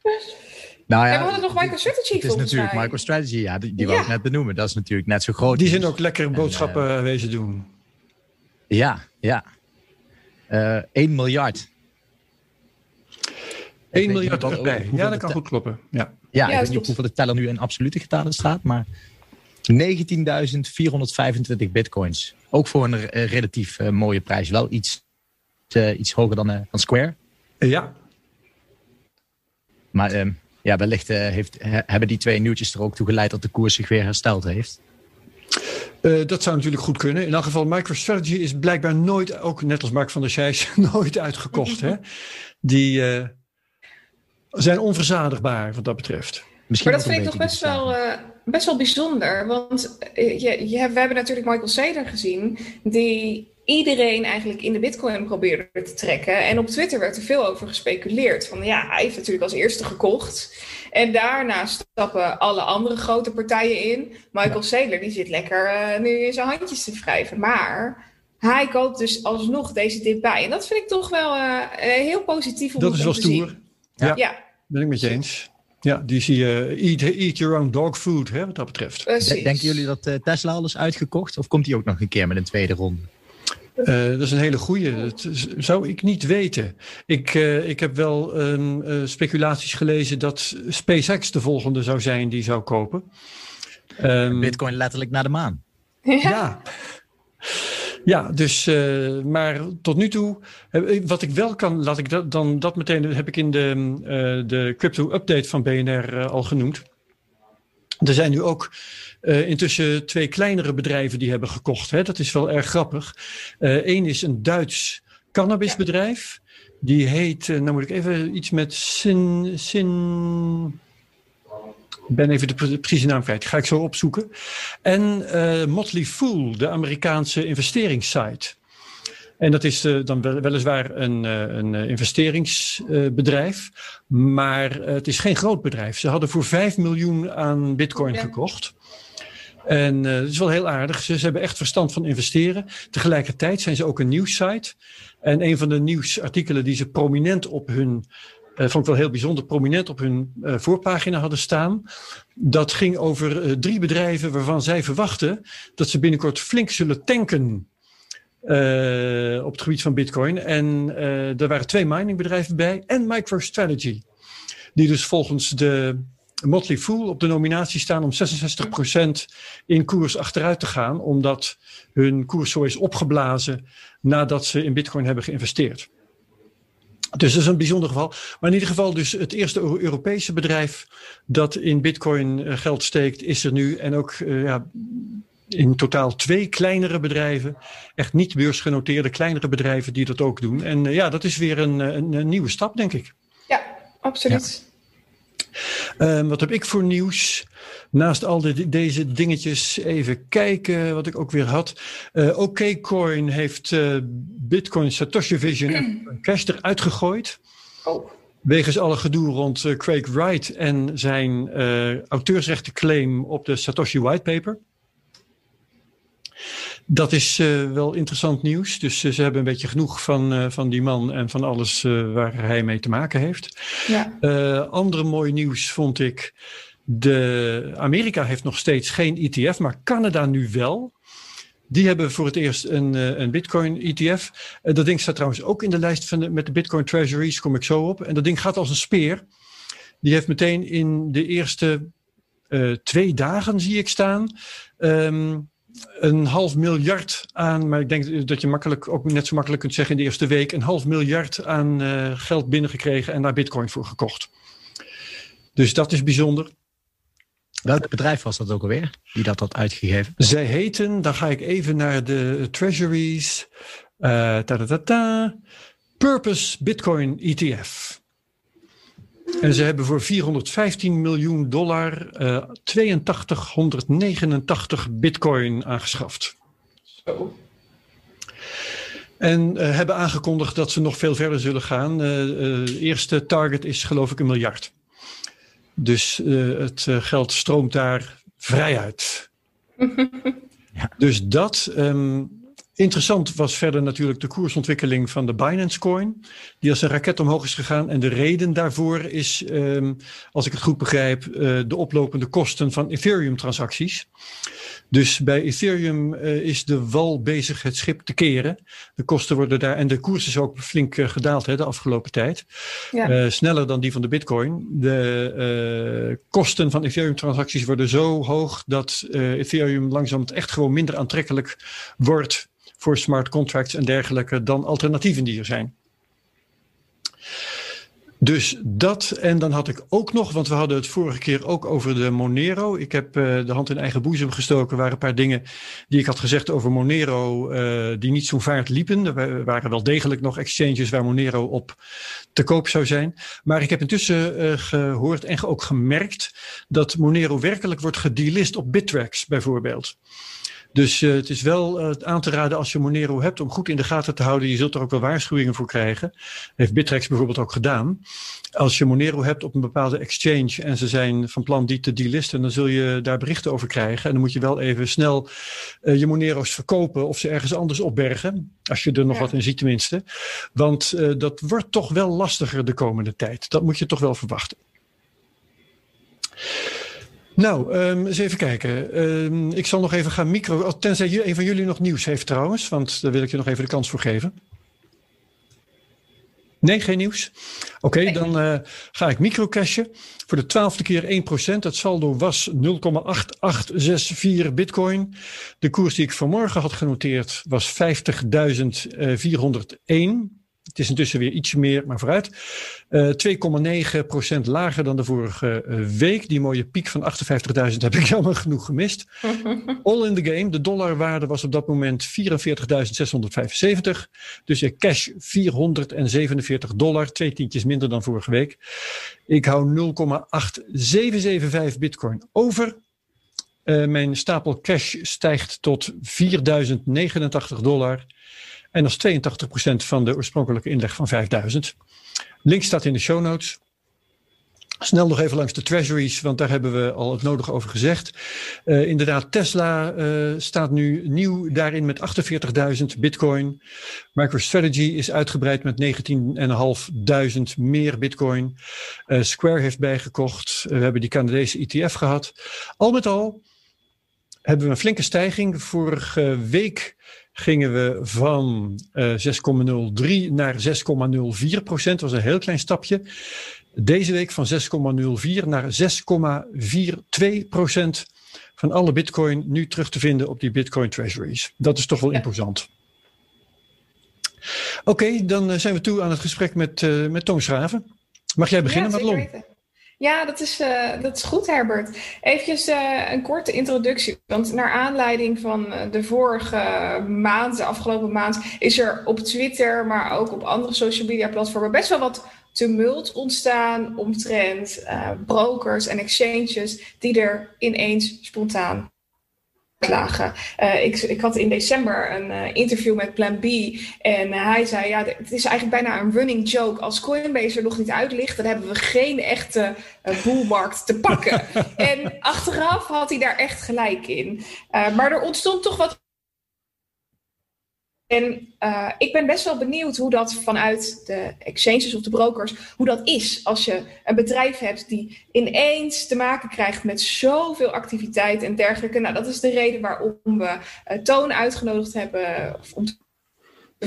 Speaker 3: Nou ja,
Speaker 2: en we hadden nog MicroStrategy
Speaker 3: Het is natuurlijk
Speaker 2: mij.
Speaker 3: MicroStrategy, ja, die, die ja. wou ik net benoemen. Dat is natuurlijk net zo groot.
Speaker 1: Die zijn ook lekker boodschappen en, uh, wezen doen.
Speaker 3: Ja, ja. Uh, 1 miljard.
Speaker 1: 1 miljard erbij. Ja, dat kan goed kloppen. Ja,
Speaker 3: ja, ja ik weet niet hoeveel de teller nu in absolute getalen staat, maar 19.425 bitcoins. Ook voor een uh, relatief uh, mooie prijs. Wel iets, uh, iets hoger dan, dan Square.
Speaker 1: Ja.
Speaker 3: Maar ehm, ja, wellicht heeft, hebben die twee nieuwtjes er ook toe geleid dat de koers zich weer hersteld heeft.
Speaker 1: Uh, dat zou natuurlijk goed kunnen. In elk geval, MicroStrategy is blijkbaar nooit, ook net als Mark van der Scheijs, nooit uitgekocht. hè? Die uh, zijn onverzadigbaar wat dat betreft.
Speaker 2: Misschien maar dat vind ik toch best wel, uh, best wel bijzonder. Want je, je, we hebben natuurlijk Michael Saylor gezien, die iedereen eigenlijk in de bitcoin probeerde te trekken. En op Twitter werd er veel over gespeculeerd. Van ja, hij heeft natuurlijk als eerste gekocht. En daarna stappen alle andere grote partijen in. Michael Saylor die zit lekker uh, nu in zijn handjes te wrijven. Maar hij koopt dus alsnog deze dip bij. En dat vind ik toch wel uh, heel positief om
Speaker 1: dat is wel
Speaker 2: te
Speaker 1: stoer.
Speaker 2: zien.
Speaker 1: Ja,
Speaker 2: Ja,
Speaker 1: ben ik met je eens. Ja, die zie je eat, eat your own dog food, hè, wat dat betreft.
Speaker 2: precies.
Speaker 3: Denken jullie dat eh, Tesla al is uitgekocht? Of komt die ook nog een keer met een tweede ronde?
Speaker 1: Eh, dat is een hele goeie. Dat zou ik niet weten. Ik, eh, ik heb wel ehm, eh, speculaties gelezen dat SpaceX de volgende zou zijn die zou kopen. Ehm,
Speaker 3: Bitcoin letterlijk naar de maan.
Speaker 1: ja. Ja, dus, eh, maar tot nu toe, wat ik wel kan, laat ik dat, dan dat meteen, heb ik in de, eh, de crypto update van BNR al genoemd. Er zijn nu ook eh, intussen twee kleinere bedrijven die hebben gekocht. Hè? Dat is wel erg grappig. Eén is een Duits cannabisbedrijf. Die heet, eh, nou moet ik even iets met Sin. Sin ik ben even de pre- precieze naam kwijt. Ga ik zo opzoeken. En eh, Motley Fool, de Amerikaanse investeringssite. En dat is eh, dan wel- weliswaar een, eh, een eh, investeringsbedrijf. maar eh, het is geen groot bedrijf. Ze hadden voor 5 miljoen aan bitcoin gekocht. En eh dat is wel heel aardig. Ze, ze hebben echt verstand van investeren. Tegelijkertijd zijn ze ook een nieuwssite. En een van de nieuwsartikelen die ze prominent op hun eh, vond ik wel heel bijzonder, prominent op hun eh, voorpagina hadden staan. Dat ging over drie bedrijven waarvan zij verwachten dat ze binnenkort flink zullen tanken. op het gebied van Bitcoin. En er waren twee miningbedrijven bij en MicroStrategy. Die dus volgens de Motley Fool op de nominatie staan om 66% in koers achteruit te gaan. Omdat hun koers zo is opgeblazen nadat ze in Bitcoin hebben geïnvesteerd. Dus dat is een bijzonder geval. Maar in ieder geval dus het eerste Euro- Europese bedrijf dat in bitcoin eh, geld steekt is er nu. En ook eh, ja, in totaal twee kleinere bedrijven. Echt niet beursgenoteerde kleinere bedrijven die dat ook doen. En eh, ja, dat is weer een, een, een nieuwe stap denk ik.
Speaker 2: Ja, absoluut.
Speaker 1: Ehm, wat heb ik voor nieuws? Naast al de, deze dingetjes even kijken wat ik ook weer had. Eh OKCoin heeft eh, Bitcoin Satoshi Vision en Cash eruit gegooid.
Speaker 2: Oh.
Speaker 1: Wegens alle gedoe rond eh, Craig Wright en zijn auteursrechtenclaim op de Satoshi Whitepaper. Dat is eh, wel interessant nieuws. Dus eh, ze hebben een beetje genoeg van, eh, van die man en van alles waar hij mee te maken heeft.
Speaker 2: Ja.
Speaker 1: Andere mooi nieuws vond ik. De, Amerika heeft nog steeds geen ETF, maar Canada nu wel. Die hebben voor het eerst een, een Bitcoin-ETF. Dat ding staat trouwens ook in de lijst van de, met de Bitcoin Treasuries, kom ik zo op. En dat ding gaat als een speer. Die heeft meteen in de eerste twee dagen, zie ik staan, ehm, een half miljard aan. Maar ik denk dat je makkelijk, ook net zo makkelijk kunt zeggen in de eerste week, een half miljard aan eh, geld binnengekregen en daar Bitcoin voor gekocht. Dus dat is bijzonder.
Speaker 3: Welk bedrijf was dat ook alweer? Die dat had uitgegeven?
Speaker 1: Zij heten, dan ga ik even naar de treasuries. eh ta, ta, ta, ta, Purpose Bitcoin ETF. En ze hebben voor 415 miljoen dollar eh 8289 bitcoin aangeschaft.
Speaker 2: Zo.
Speaker 1: En eh, hebben aangekondigd dat ze nog veel verder zullen gaan. De eerste target is geloof ik een miljard. Dus het geld stroomt daar vrij uit.
Speaker 3: Ja.
Speaker 1: Dus dat. ehm, interessant was verder natuurlijk de koersontwikkeling van de Binance Coin. Die als een raket omhoog is gegaan. En de reden daarvoor is, ehm, als ik het goed begrijp, eh, de oplopende kosten van Ethereum-transacties. Dus bij Ethereum eh, is de wal bezig het schip te keren. De kosten worden daar, en de koers is ook flink eh, gedaald hè, de afgelopen tijd.
Speaker 2: Ja.
Speaker 1: Sneller dan die van de Bitcoin. De kosten van Ethereum-transacties worden zo hoog dat Ethereum langzaam echt gewoon minder aantrekkelijk wordt voor smart contracts en dergelijke dan alternatieven die er zijn. Dus dat, en dan had ik ook nog, want we hadden het vorige keer ook over de Monero. Ik heb eh, de hand in eigen boezem gestoken. Waren een paar dingen die ik had gezegd over Monero, eh, die niet zo vaart liepen. Er wa- waren wel degelijk nog exchanges waar Monero op te koop zou zijn. Maar ik heb intussen eh, gehoord en ook gemerkt dat Monero werkelijk wordt gedelist op Bittrex bijvoorbeeld. Dus uh, het is wel uh, aan te raden als je Monero hebt om goed in de gaten te houden. Je zult er ook wel waarschuwingen voor krijgen. Heeft Bittrex bijvoorbeeld ook gedaan. Als je Monero hebt op een bepaalde exchange en ze zijn van plan die te delisten, dan zul je daar berichten over krijgen. En dan moet je wel even snel uh, je Monero's verkopen of ze ergens anders opbergen. Als je er nog ja. wat in ziet tenminste. Want dat wordt toch wel lastiger de komende tijd. Dat moet je toch wel verwachten. Nou, um, eens even kijken. Um, ik zal nog even gaan micro. Tenzij een van jullie nog nieuws heeft trouwens, want daar wil ik je nog even de kans voor geven. Nee, geen nieuws? Oké, okay, nee. dan uh, ga ik microcashen. Voor de twaalfde keer 1%. Het saldo was 0,8864 bitcoin. De koers die ik vanmorgen had genoteerd was 50.401. Het is intussen weer ietsje meer, maar vooruit. Uh, 2,9% lager dan de vorige uh, week. Die mooie piek van 58.000 heb ik jammer genoeg gemist. All in the game. De dollarwaarde was op dat moment 44.675. Dus je cash 447 dollar. Twee tientjes minder dan vorige week. Ik hou 0,8775 bitcoin over. Uh, mijn stapel cash stijgt tot 4089 dollar. En dat is 82% van de oorspronkelijke inleg van 5000. Link staat in de show notes. Snel nog even langs de treasuries, want daar hebben we al het nodige over gezegd. Uh, inderdaad, Tesla uh, staat nu nieuw daarin met 48.000 bitcoin. MicroStrategy is uitgebreid met 19.500 meer bitcoin. Uh, Square heeft bijgekocht. we hebben die Canadese ETF gehad. Al met al hebben we een flinke stijging. Vorige week gingen we van uh, 6,03 naar 6,04 procent. Dat was een heel klein stapje. Deze week van 6,04 naar 6,42 procent van alle bitcoin nu terug te vinden op die bitcoin treasuries. Dat is toch wel ja. imposant. Oké, okay, dan zijn we toe aan het gesprek met, uh, met Toon Schraven. Mag jij beginnen,
Speaker 2: ja,
Speaker 1: Madelon?
Speaker 2: Ja, dat is, uh, dat is goed, Herbert. Even uh, een korte introductie. Want naar aanleiding van uh, de vorige maand, de afgelopen maand, is er op Twitter, maar ook op andere social media platformen best wel wat tumult ontstaan omtrent brokers en exchanges die er ineens spontaan klagen. Uh, ik, ik had in december een uh, interview met Plan B en uh, hij zei, ja, het is eigenlijk bijna een running joke. Als Coinbase er nog niet uit ligt, dan hebben we geen echte boelmarkt te pakken. en achteraf had hij daar echt gelijk in. maar er ontstond toch wat en uh, ik ben best wel benieuwd hoe dat vanuit de exchanges of de brokers, hoe dat is als je een bedrijf hebt die ineens te maken krijgt met zoveel activiteit en dergelijke. Nou, dat is de reden waarom we uh, Toon uitgenodigd hebben om te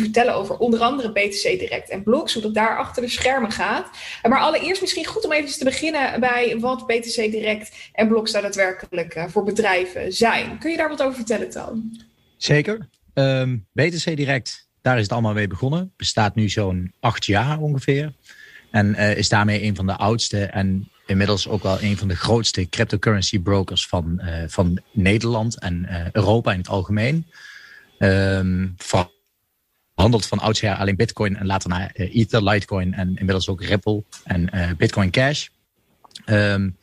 Speaker 2: vertellen over onder andere BTC Direct en Blocks, hoe dat daar achter de schermen gaat. Maar allereerst misschien goed om even te beginnen bij wat BTC Direct en Blocks daadwerkelijk uh, voor bedrijven zijn. Kun je daar wat over vertellen, Toon?
Speaker 3: Zeker. Um, BTC Direct, daar is het allemaal mee begonnen. Bestaat nu zo'n acht jaar ongeveer. En uh, is daarmee een van de oudste en inmiddels ook wel een van de grootste cryptocurrency brokers van, uh, van Nederland en uh, Europa in het algemeen. Um, handelt van oudsher alleen Bitcoin en later naar Ether, Litecoin en inmiddels ook Ripple en Bitcoin Cash. Um,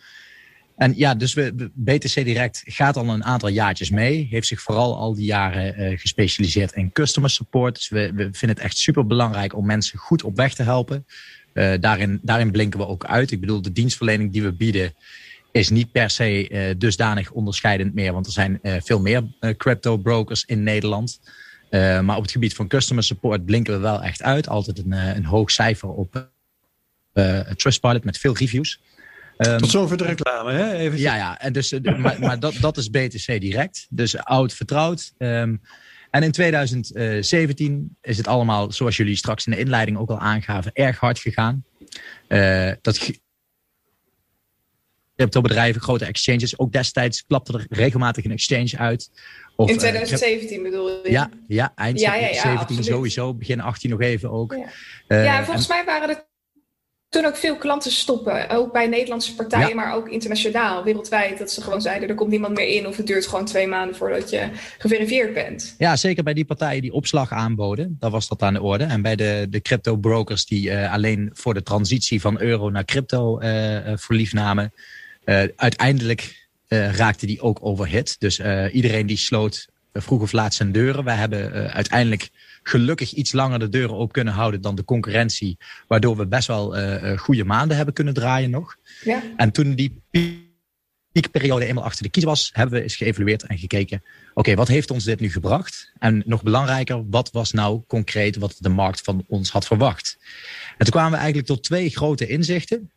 Speaker 3: en ja, dus we, BTC Direct gaat al een aantal jaartjes mee. Heeft zich vooral al die jaren uh, gespecialiseerd in customer support. Dus we, we vinden het echt super belangrijk om mensen goed op weg te helpen. Uh, daarin, daarin blinken we ook uit. Ik bedoel, de dienstverlening die we bieden is niet per se uh, dusdanig onderscheidend meer. Want er zijn veel meer crypto brokers in Nederland. maar op het gebied van customer support blinken we wel echt uit. Altijd een, een hoog cijfer op Trustpilot met veel reviews.
Speaker 1: Um, Tot zover de reclame, hè? Even
Speaker 3: ja, ja. En dus, maar maar dat, dat is BTC Direct. Dus oud vertrouwd. Um, en in 2017 is het allemaal, zoals jullie straks in de inleiding ook al aangaven, erg hard gegaan. Uh, dat crypto-bedrijven, grote exchanges, ook destijds klapte er regelmatig een exchange uit.
Speaker 2: Of, in 2017 uh, bedoel je?
Speaker 3: Ja, ja eind ja, ja, ja 17 sowieso, begin 18 nog even ook.
Speaker 2: Ja, uh, ja volgens en, mij waren er toen ook veel klanten stoppen. Ook bij Nederlandse partijen, ja. maar ook internationaal, wereldwijd. Dat ze gewoon zeiden, er komt niemand meer in of het duurt gewoon twee maanden voordat je geverifieerd bent.
Speaker 3: Ja, zeker bij die partijen die opslag aanboden. Dan was dat aan de orde. En bij de, de crypto brokers die uh, alleen voor de transitie van euro naar crypto uh, voor lief namen. Uh, uiteindelijk raakte die ook overhit. Dus iedereen die sloot vroeg of laat zijn deuren. Wij hebben uiteindelijk gelukkig iets langer de deuren open kunnen houden dan de concurrentie. Waardoor we best wel goede maanden hebben kunnen draaien nog. Ja. En toen die piekperiode eenmaal achter de kies was, hebben we eens geëvalueerd en gekeken. Oké, wat heeft ons dit nu gebracht? En nog belangrijker, wat was nou concreet wat de markt van ons had verwacht? En toen kwamen we eigenlijk tot twee grote inzichten.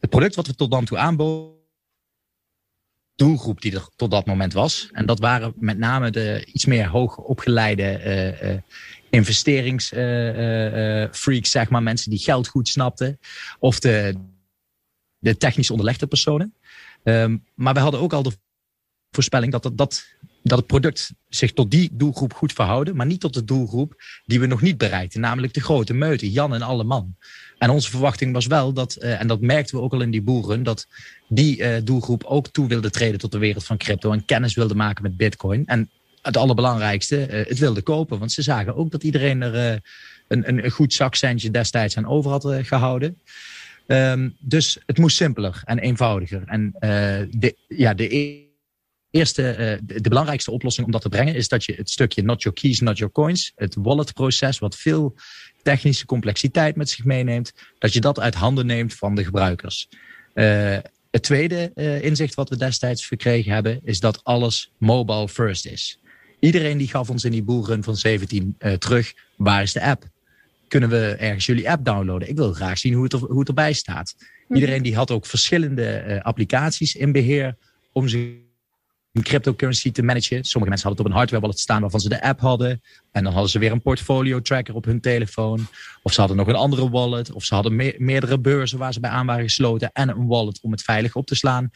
Speaker 3: Het product wat we tot dan toe aanboden, doelgroep die er tot dat moment was. En dat waren met name de iets meer hoogopgeleide uh, uh, investeringsfreaks, zeg maar. Mensen die geld goed snapten. Of de, de technisch onderlegde personen. Um, maar we hadden ook al de voorspelling dat, dat, dat, het product zich tot die doelgroep goed verhouden, maar niet tot de doelgroep die we nog niet bereikten, namelijk de grote meute, Jan en alle man. En onze verwachting was wel dat, en dat merkten we ook al in die boeren, dat die uh, doelgroep ook toe wilde treden tot de wereld van crypto en kennis wilde maken met Bitcoin. En het allerbelangrijkste, uh, het wilde kopen, want ze zagen ook dat iedereen er een, een, goed zakcentje destijds aan over had gehouden. Um, dus het moest simpeler en eenvoudiger. En de, ja, de eerste, uh, de, belangrijkste oplossing om dat te brengen is dat je het stukje not your keys, not your coins, het wallet proces, wat veel technische complexiteit met zich meeneemt, dat je dat uit handen neemt van de gebruikers. Het tweede uh, inzicht wat we destijds verkregen hebben, is dat alles mobile first is. Iedereen die gaf ons in die boelrun van 17 terug, waar is de app? Kunnen we ergens jullie app downloaden? Ik wil graag zien hoe het, er, hoe het erbij staat. Mhm. Iedereen die had ook verschillende applicaties in beheer om zich een cryptocurrency te managen. Sommige mensen hadden het op een hardware wallet staan waarvan ze de app hadden. En dan hadden ze weer een portfolio tracker op hun telefoon. Of ze hadden nog een andere wallet. Of ze hadden meerdere beurzen waar ze bij aan waren gesloten. En een wallet om het veilig op te slaan.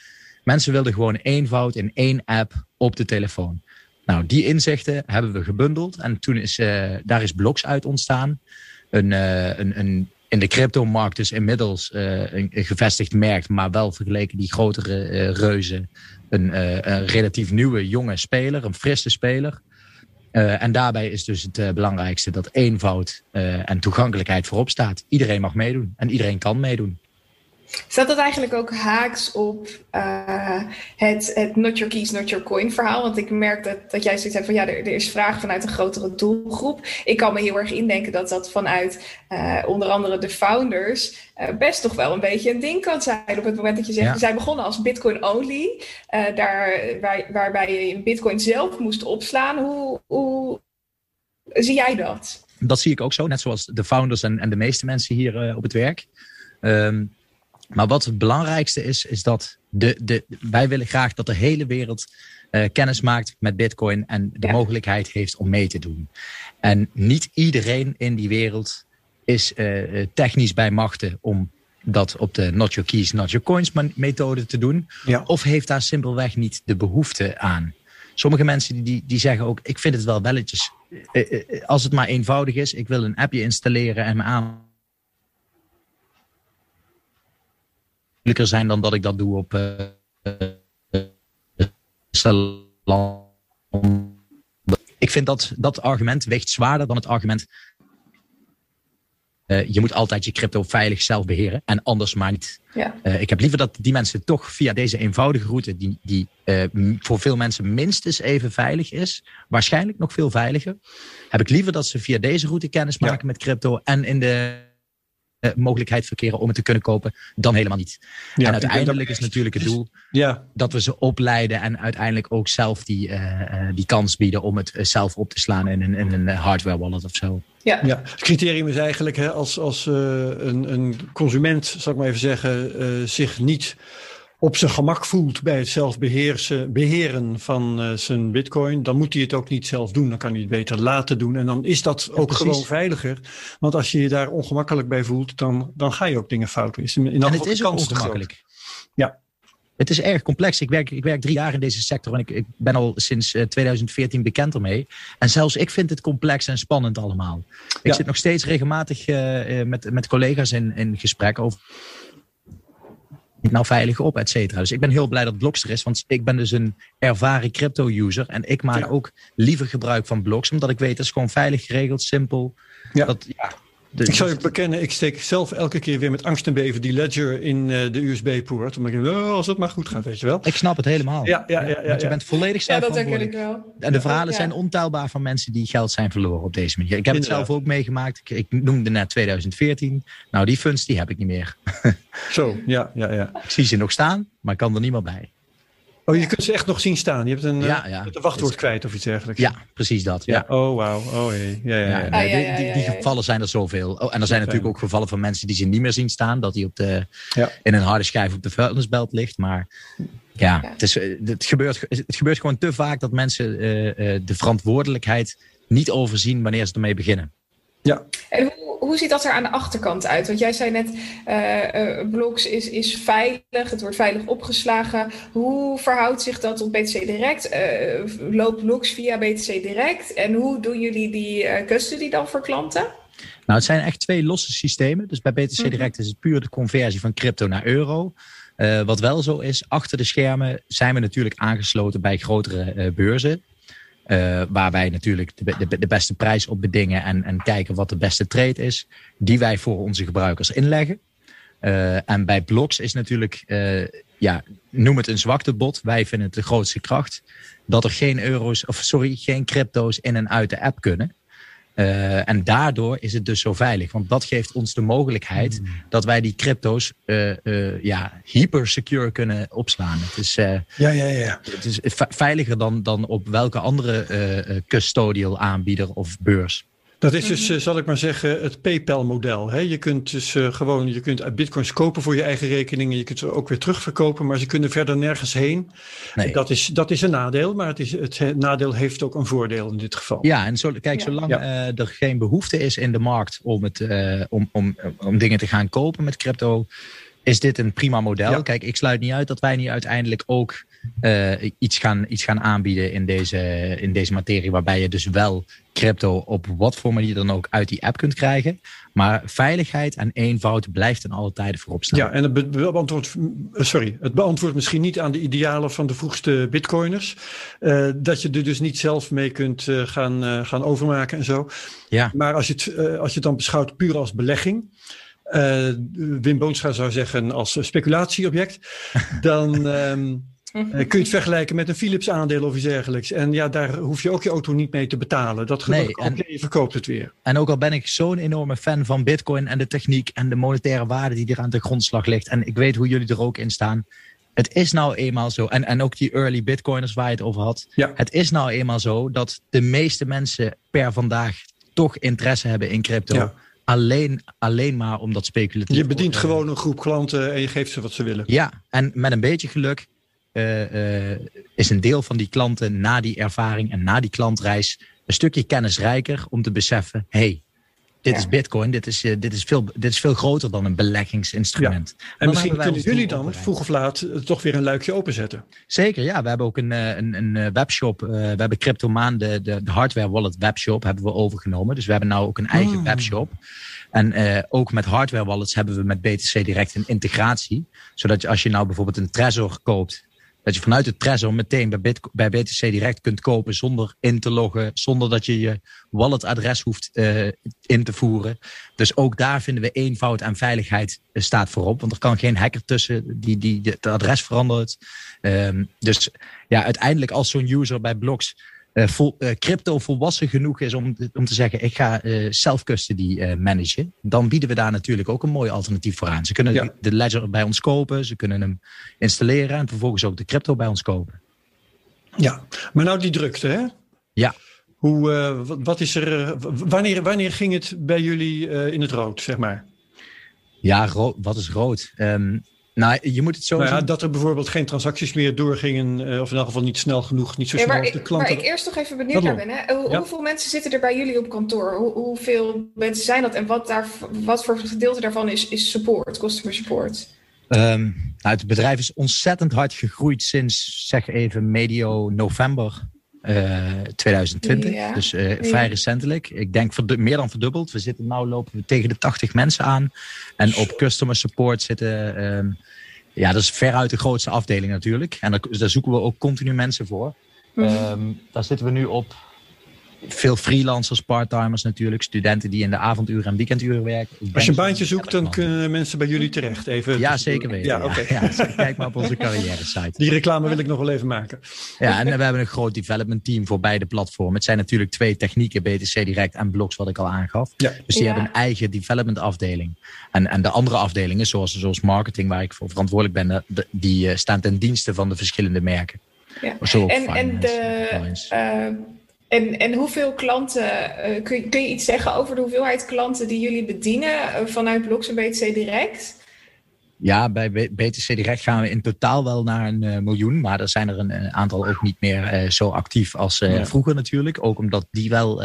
Speaker 3: Mensen wilden gewoon eenvoud in één app op de telefoon. Nou, die inzichten hebben we gebundeld. En toen is uh, daar is Blocks uit ontstaan. Een, uh, een, een in de cryptomarkt dus inmiddels uh, een, gevestigd merk, maar wel vergeleken die grotere reuzen een, uh, een, relatief nieuwe, jonge speler, een frisse speler. en daarbij is dus het belangrijkste dat eenvoud en toegankelijkheid voorop staat. Iedereen mag meedoen en iedereen kan meedoen.
Speaker 2: Staat dat eigenlijk ook haaks op uh, het, het not your keys, not your coin verhaal? Want ik merk dat, dat jij zoiets hebt van ja, er, er, is vraag vanuit een grotere doelgroep. Ik kan me heel erg indenken dat dat vanuit uh, onder andere de founders uh, best toch wel een beetje een ding kan zijn. Op het moment dat je zegt, ja. we zijn begonnen als bitcoin only. daar, waar, waarbij je in bitcoin zelf moest opslaan. Hoe, hoe zie jij dat?
Speaker 3: Dat zie ik ook zo, net zoals de founders en, en de meeste mensen hier op het werk. Um, maar wat het belangrijkste is, is dat de, de, wij willen graag dat de hele wereld uh, kennis maakt met Bitcoin en de ja. mogelijkheid heeft om mee te doen. En niet iedereen in die wereld is uh, technisch bij machten om dat op de not your keys, not your coins methode te doen. Ja. Of heeft daar simpelweg niet de behoefte aan. Sommige mensen die, die zeggen ook, ik vind het wel welletjes. Als het maar eenvoudig is, ik wil een appje installeren en me aan zijn dan dat ik dat doe op uh, salon. Ik vind dat dat argument weegt zwaarder dan het argument. Uh, je moet altijd je crypto veilig zelf beheren en anders maar niet. Ja. Uh, ik heb liever dat die mensen toch via deze eenvoudige route, die, die uh, voor veel mensen minstens even veilig is, waarschijnlijk nog veel veiliger, heb ik liever dat ze via deze route kennis maken ja. met crypto en in de uh, mogelijkheid verkeren om het te kunnen kopen, dan helemaal niet. Ja, en uiteindelijk is natuurlijk het doel ja. dat we ze opleiden en uiteindelijk ook zelf die, uh, die kans bieden om het zelf op te slaan in een, in een hardware wallet of zo.
Speaker 1: Ja. ja, het criterium is eigenlijk hè, als, als uh, een, een consument, zal ik maar even zeggen, zich niet op zijn gemak voelt bij het zelf beheren van uh, zijn bitcoin, dan moet hij het ook niet zelf doen. Dan kan hij het beter laten doen. En dan is dat ook gewoon veiliger. Want als je je daar ongemakkelijk bij voelt, dan, dan ga je ook dingen fout doen.
Speaker 3: In en het is ook ongemakkelijk. Ja. Het is erg complex. Ik werk, ik werk drie jaar in deze sector en ik, ik ben al sinds uh, 2014 bekend ermee. En zelfs ik vind het complex en spannend allemaal. Ik ja. zit nog steeds regelmatig uh, met, met collega's in, in gesprek over nou veilig op, et cetera. Dus ik ben heel blij dat Blocks er is, want ik ben dus een ervaren crypto-user. En ik maak ja. ook liever gebruik van Blocks, omdat ik weet dat het gewoon veilig geregeld, simpel. Ja. Dat, ja,
Speaker 1: ik zou je bekennen, ik steek zelf elke keer weer met angst en beven die ledger in uh, de USB-poort. Omdat ik oh, als het maar goed gaat, weet je wel.
Speaker 3: Ik snap het helemaal.
Speaker 1: Ja, ja, ja. ja,
Speaker 3: je bent volledig zelf
Speaker 2: Ja, dat herken ik wel.
Speaker 3: En de verhalen zijn ontelbaar van mensen die geld zijn verloren op deze manier. Ik heb het zelf ook meegemaakt. Ik, ik, noemde net 2014. Nou, die funds die heb ik niet meer.
Speaker 1: Zo, ja, ja, ja.
Speaker 3: Ik zie ze nog staan, maar ik kan er niet meer bij.
Speaker 1: Oh, je kunt ze echt nog zien staan. Je hebt een, ja, ja. een wachtwoord kwijt of iets dergelijks.
Speaker 3: Ja, precies dat. Ja.
Speaker 1: Oh, wauw. Oh, hey. ja, ja,
Speaker 3: ja. Nee, die, die, gevallen zijn er zoveel. Oh, en er zijn natuurlijk ook gevallen van mensen die ze niet meer zien staan. Dat die op de, in een harde schijf op de vuilnisbelt ligt. Maar ja, Het, is, eh, het, gebeurt, het gebeurt gewoon te vaak dat mensen uh, uh, de verantwoordelijkheid niet overzien wanneer ze ermee beginnen.
Speaker 1: Ja.
Speaker 2: En hoe, hoe ziet dat er aan de achterkant uit? Want jij zei net, uh, Blocks is, is veilig, het wordt veilig opgeslagen. Hoe verhoudt zich dat tot BTC Direct? Uh, loopt Blocks via BTC Direct? En hoe doen jullie die custody dan voor klanten?
Speaker 3: Nou, het zijn echt twee losse systemen. Dus bij BTC mhm. Direct is het puur de conversie van crypto naar euro. wat wel zo is, achter de schermen zijn we natuurlijk aangesloten bij grotere beurzen. Uh, waar wij natuurlijk de, de, beste prijs op bedingen en, en kijken wat de beste trade is, die wij voor onze gebruikers inleggen. Uh, en bij Blocks is natuurlijk, uh, ja, noem het een zwaktebod. Wij vinden het de grootste kracht. Dat er geen euro's, of sorry, geen crypto's in en uit de app kunnen. Uh, en daardoor is het dus zo veilig. Want dat geeft ons de mogelijkheid hmm. dat wij die crypto's uh, uh, ja, hyper secure kunnen opslaan. Het is,
Speaker 1: ja, ja, ja.
Speaker 3: Het is veiliger dan, dan op welke andere custodial aanbieder of beurs.
Speaker 1: Dat is dus, mhm. eh, zal ik maar zeggen, het PayPal-model. Je kunt dus uh, gewoon, je kunt bitcoins kopen voor je eigen rekening en je kunt ze ook weer terugverkopen, maar ze kunnen verder nergens heen. Nee. Dat, is, dat is een nadeel, maar het, is, het nadeel heeft ook een voordeel in dit geval.
Speaker 3: Ja, en zo, kijk, zolang uh, er geen behoefte is in de markt om, het, om, om, om dingen te gaan kopen met crypto, is dit een prima model. Kijk, ik sluit niet uit dat wij niet uiteindelijk ook uh, iets, gaan, iets gaan aanbieden in deze, in deze materie. Waarbij je dus wel crypto op wat voor manier dan ook uit die app kunt krijgen. Maar veiligheid en eenvoud blijft in alle tijden voorop staan.
Speaker 1: Ja, en het beantwoordt, sorry, het beantwoordt misschien niet aan de idealen van de vroegste bitcoiners. Uh, dat je er dus niet zelf mee kunt uh, gaan, uh, gaan overmaken en zo. Ja. Maar als je, het, als je het dan beschouwt puur als belegging. Wim Boonstra zou zeggen als speculatieobject. dan, um, Uh, kun je het vergelijken met een Philips aandeel of iets dergelijks. En ja, daar hoef je ook je auto niet mee te betalen. Dat nee, en, je verkoopt het weer.
Speaker 3: En ook al ben ik zo'n enorme fan van bitcoin en de techniek en de monetaire waarde die er aan de grondslag ligt. En ik weet hoe jullie er ook in staan. Het is nou eenmaal zo, en, en ook die early bitcoiners waar je het over had. Ja. Het is nou eenmaal zo dat de meeste mensen per vandaag toch interesse hebben in crypto. Ja. Alleen, alleen maar omdat speculatief.
Speaker 1: Je bedient gewoon een groep klanten en je geeft ze wat ze willen.
Speaker 3: Ja, en met een beetje geluk uh, is een deel van die klanten na die ervaring en na die klantreis een stukje kennisrijker om te beseffen: hey, dit is Bitcoin, dit is, uh, dit, is veel, dit is veel groter dan een beleggingsinstrument.
Speaker 1: Ja. En, misschien kunnen jullie dan vroeg of laat toch weer een luikje openzetten.
Speaker 3: Zeker, ja. We hebben ook een, een, een webshop. we hebben Cryptomaan, de, de, de, hardware wallet webshop, hebben we overgenomen. Dus we hebben nou ook een eigen oh. webshop. En uh, ook met hardware wallets hebben we met BTC direct een integratie. Zodat je, als je nou bijvoorbeeld een Trezor koopt dat je vanuit het Trezor meteen bij, BTC direct kunt kopen zonder in te loggen, zonder dat je je walletadres hoeft uh, in te voeren. Dus ook daar vinden we eenvoud en veiligheid uh, staat voorop. Want er kan geen hacker tussen die, die, het adres verandert. Um, dus ja, uiteindelijk als zo'n user bij Blocks vol, uh, crypto volwassen genoeg is om, om te zeggen: ik ga uh, self-custody managen, dan bieden we daar natuurlijk ook een mooi alternatief voor aan. Ze kunnen de ledger bij ons kopen, ze kunnen hem installeren en vervolgens ook de crypto bij ons kopen.
Speaker 1: Ja, maar nou die drukte, hè?
Speaker 3: Ja.
Speaker 1: Hoe, wat, wat, is er, wanneer, wanneer ging het bij jullie in het rood, zeg maar?
Speaker 3: Ja, rood, wat is rood? Um, nou, je moet het zo
Speaker 1: nou ja, Dat er bijvoorbeeld geen transacties meer doorgingen, uh, of in elk geval niet snel genoeg, niet zo
Speaker 2: ja,
Speaker 1: snel
Speaker 2: als de klanten. Waar ik eerst nog even benieuwd naar ben, hè? Hoe, hoeveel mensen zitten er bij jullie op kantoor? Hoe, hoeveel mensen zijn dat en wat, daar, wat voor gedeelte daarvan is, is support, customer support?
Speaker 3: Um, nou, het bedrijf is ontzettend hard gegroeid sinds, zeg even, medio november uh, 2020. Dus uh, vrij recentelijk. Ik denk meer dan verdubbeld. We zitten nu lopen we tegen de 80 mensen aan. En op customer support zitten. Um, ja, dat is veruit de grootste afdeling natuurlijk. En daar, daar zoeken we ook continu mensen voor. Um, daar zitten we nu op veel freelancers, parttimers natuurlijk, studenten die in de avonduren en weekenduren werken.
Speaker 1: Als je een baantje zoekt, dan kunnen mensen bij jullie terecht. Even
Speaker 3: ja, zeker weten. Ja, oké. Ja, kijk maar op onze carrière site.
Speaker 1: Die reclame wil ik nog wel even maken.
Speaker 3: Ja, en we hebben een groot development team voor beide platformen. Het zijn natuurlijk twee technieken, BTC Direct en Blogs, wat ik al aangaf. Ja. Dus die hebben een eigen development afdeling. En, en de andere afdelingen, zoals, zoals marketing, waar ik voor verantwoordelijk ben, die staan ten dienste van de verschillende merken.
Speaker 2: Ja. en, en de, en, en hoeveel klanten, uh, kun, je, kun je iets zeggen over de hoeveelheid klanten die jullie bedienen uh, vanuit Bloks en BTC Direct?
Speaker 3: Ja, bij BTC Direct gaan we in totaal wel naar een uh, miljoen. Maar er zijn er een, een aantal ook niet meer zo actief als ja. vroeger natuurlijk. Ook omdat die wel,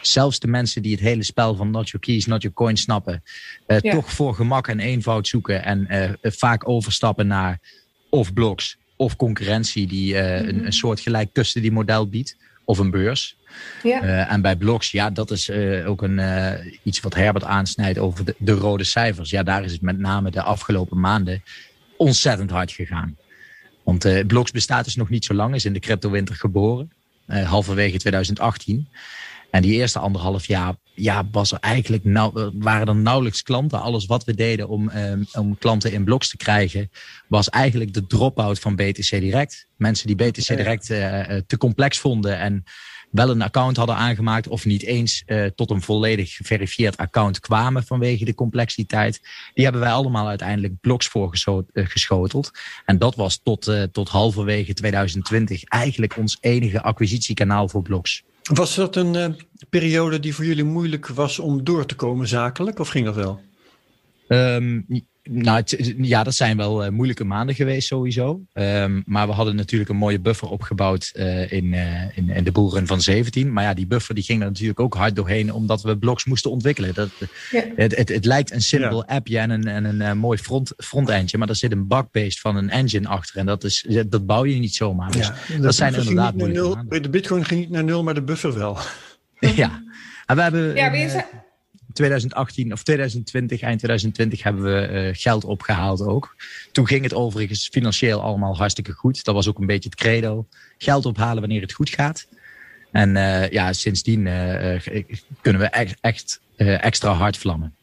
Speaker 3: zelfs de mensen die het hele spel van Not Your Keys, Not Your Coin snappen, ja. toch voor gemak en eenvoud zoeken. En vaak overstappen naar of blogs of concurrentie die mm -hmm. een, een soort gelijk model biedt of een beurs. Ja. Uh, en bij blogs, ja, dat is uh, ook een, uh, iets wat Herbert aansnijdt over de, de, rode cijfers. Ja, daar is het met name de afgelopen maanden ontzettend hard gegaan. Want blogs bestaat dus nog niet zo lang, is in de cryptowinter geboren, halverwege 2018. En die eerste anderhalf jaar ja, was er eigenlijk nou, waren er nauwelijks klanten. Alles wat we deden om, um, om klanten in blogs te krijgen, was eigenlijk de drop-out van BTC Direct. Mensen die BTC Direct uh, te complex vonden en wel een account hadden aangemaakt of niet eens uh, tot een volledig geverifieerd account kwamen vanwege de complexiteit. Die hebben wij allemaal uiteindelijk blogs voorgeschoteld. En dat was tot, tot halverwege 2020 eigenlijk ons enige acquisitiekanaal voor blogs.
Speaker 1: Was dat een uh, periode die voor jullie moeilijk was om door te komen zakelijk, of ging dat wel?
Speaker 3: Um, nou, ja, dat zijn wel uh, moeilijke maanden geweest sowieso. Um, maar we hadden natuurlijk een mooie buffer opgebouwd uh, in, uh, in, in, de boeren van 17. Maar ja, die buffer die ging er natuurlijk ook hard doorheen omdat we blogs moesten ontwikkelen. Dat, ja. het, het, het, lijkt een simpel ja. appje en een, en een mooi front, front-endje. Maar er zit een backbase van een engine achter. En dat, is, dat bouw je niet zomaar. Dus ja, dat zijn inderdaad moeilijke
Speaker 1: nul, maanden. De bitcoin ging niet naar nul, maar de buffer wel.
Speaker 3: ja, en we hebben... Ja, 2018 of 2020, eind 2020 hebben we uh, geld opgehaald ook. Toen ging het overigens financieel allemaal hartstikke goed. Dat was ook een beetje het credo. Geld ophalen wanneer het goed gaat. En uh, ja, sindsdien uh, kunnen we echt, echt extra hard vlammen.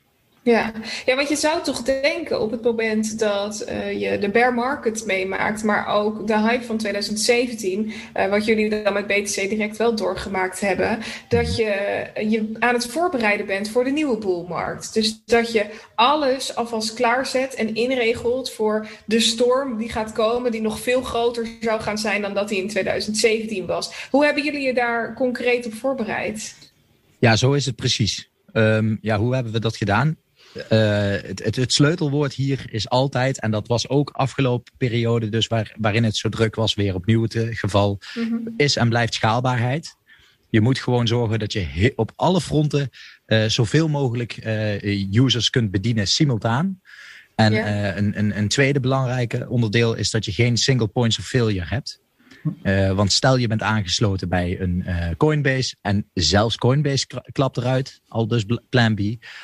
Speaker 2: Ja. ja, want je zou toch denken op het moment dat uh, je de bear market meemaakt, maar ook de hype van 2017, uh, wat jullie dan met BTC direct wel doorgemaakt hebben, dat je je aan het voorbereiden bent voor de nieuwe boelmarkt. Dus dat je alles alvast klaarzet en inregelt voor de storm die gaat komen, die nog veel groter zou gaan zijn dan dat die in 2017 was. Hoe hebben jullie je daar concreet op voorbereid?
Speaker 3: Ja, zo is het precies. Um, ja, hoe hebben we dat gedaan? Uh, het, het, het, sleutelwoord hier is altijd, en dat was ook afgelopen periode, dus waar, waarin het zo druk was, weer opnieuw het eh, geval, mm -hmm. is en blijft schaalbaarheid. Je moet gewoon zorgen dat je op alle fronten uh, zoveel mogelijk uh, users kunt bedienen simultaan. En een, een, een, tweede belangrijke onderdeel is dat je geen single points of failure hebt. Uh, want stel je bent aangesloten bij een uh, Coinbase en zelfs Coinbase klapt eruit, al dus plan B,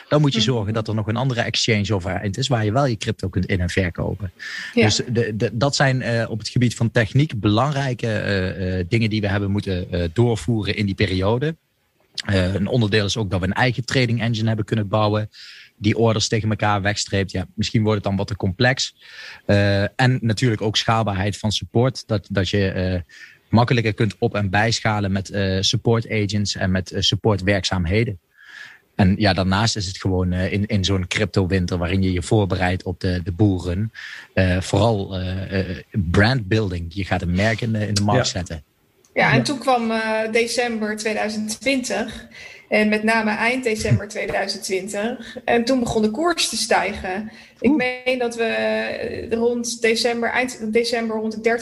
Speaker 3: dan moet je mhm. zorgen dat er nog een andere exchange overeind is waar je wel je crypto kunt in- en verkopen. Ja. Dus de, de, dat zijn uh, op het gebied van techniek belangrijke dingen die we hebben moeten doorvoeren in die periode. een onderdeel is ook dat we een eigen trading engine hebben kunnen bouwen die orders tegen elkaar wegstreept. Ja, misschien wordt het dan wat te complex. Uh, en natuurlijk ook schaalbaarheid van support. Dat, dat je uh, makkelijker kunt op- en bijschalen met uh, support agents en met support werkzaamheden. En ja, daarnaast is het gewoon uh, in, in zo'n crypto-winter waarin je je voorbereidt op de, de boeren. Uh, vooral uh, brandbuilding. Je gaat een merk in de, in de markt ja. zetten.
Speaker 2: Ja, en toen kwam december 2020. En met name eind december 2020. En toen begon de koers te stijgen. Ik meen dat we eh, rond december, eind december rond de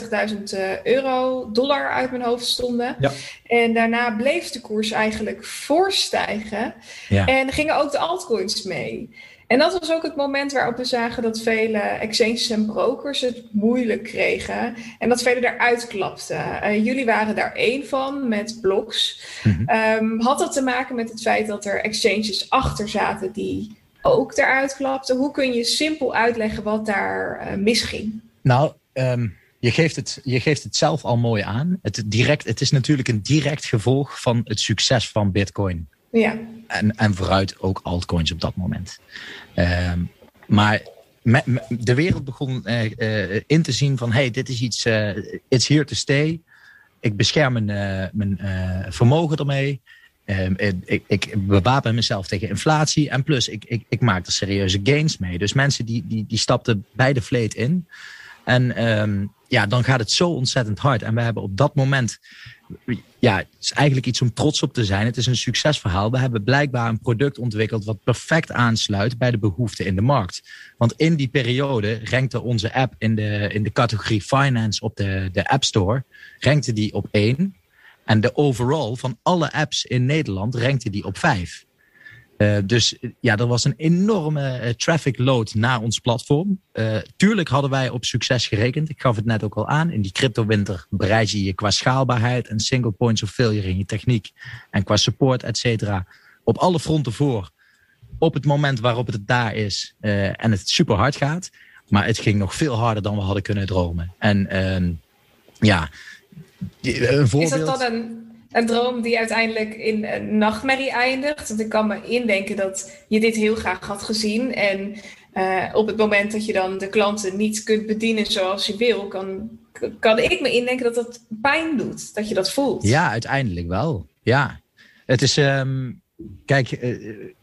Speaker 2: 30.000 eh, euro, dollar uit mijn hoofd stonden. Ja. En daarna bleef de koers eigenlijk voorstijgen. Ja. En gingen ook de altcoins mee. En dat was ook het moment waarop we zagen dat vele exchanges en brokers het moeilijk kregen en dat velen eruit klapten. Uh, jullie waren daar één van met blogs. Mm -hmm. um, had dat te maken met het feit dat er exchanges achter zaten die ook eruit klapten? Hoe kun je simpel uitleggen wat daar uh, misging?
Speaker 3: Nou, um, je geeft, het, je geeft het zelf al mooi aan. Het, direct, het is natuurlijk een direct gevolg van het succes van Bitcoin.
Speaker 2: Ja.
Speaker 3: En, en vooruit ook altcoins op dat moment. Ehm, maar de wereld begon uh, uh, in te zien van... hey, dit is iets, uh, it's here to stay. Ik bescherm mijn, mijn vermogen ermee. Ehm, ik, ik bewapen mezelf tegen inflatie. En plus, ik, ik, ik maak er serieuze gains mee. Dus mensen die, die, die stapten bij de vleet in. En um, ja, dan gaat het zo ontzettend hard. En we hebben op dat moment, ja, het is eigenlijk iets om trots op te zijn. Het is een succesverhaal. We hebben blijkbaar een product ontwikkeld wat perfect aansluit bij de behoeften in de markt. Want in die periode rankte onze app in de, in de categorie finance op de, de App Store, rankte die op één. En de overall van alle apps in Nederland rankte die op vijf. Uh, dus ja, er was een enorme uh, traffic load naar ons platform. Uh, tuurlijk hadden wij op succes gerekend. Ik gaf het net ook al aan. In die crypto-winter bereid je je qua schaalbaarheid en single points of failure in je techniek en qua support, et cetera, op alle fronten voor. Op het moment waarop het daar is en het super hard gaat. Maar het ging nog veel harder dan we hadden kunnen dromen. En ehm, ja,
Speaker 2: een voorbeeld. Is dat dan een een droom die uiteindelijk in een nachtmerrie eindigt. Want ik kan me indenken dat je dit heel graag had gezien. En uh, op het moment dat je dan de klanten niet kunt bedienen zoals je wil, kan, kan ik me indenken dat dat pijn doet. Dat je dat voelt.
Speaker 3: Ja, uiteindelijk wel. Ja. Het is. Um, kijk, uh,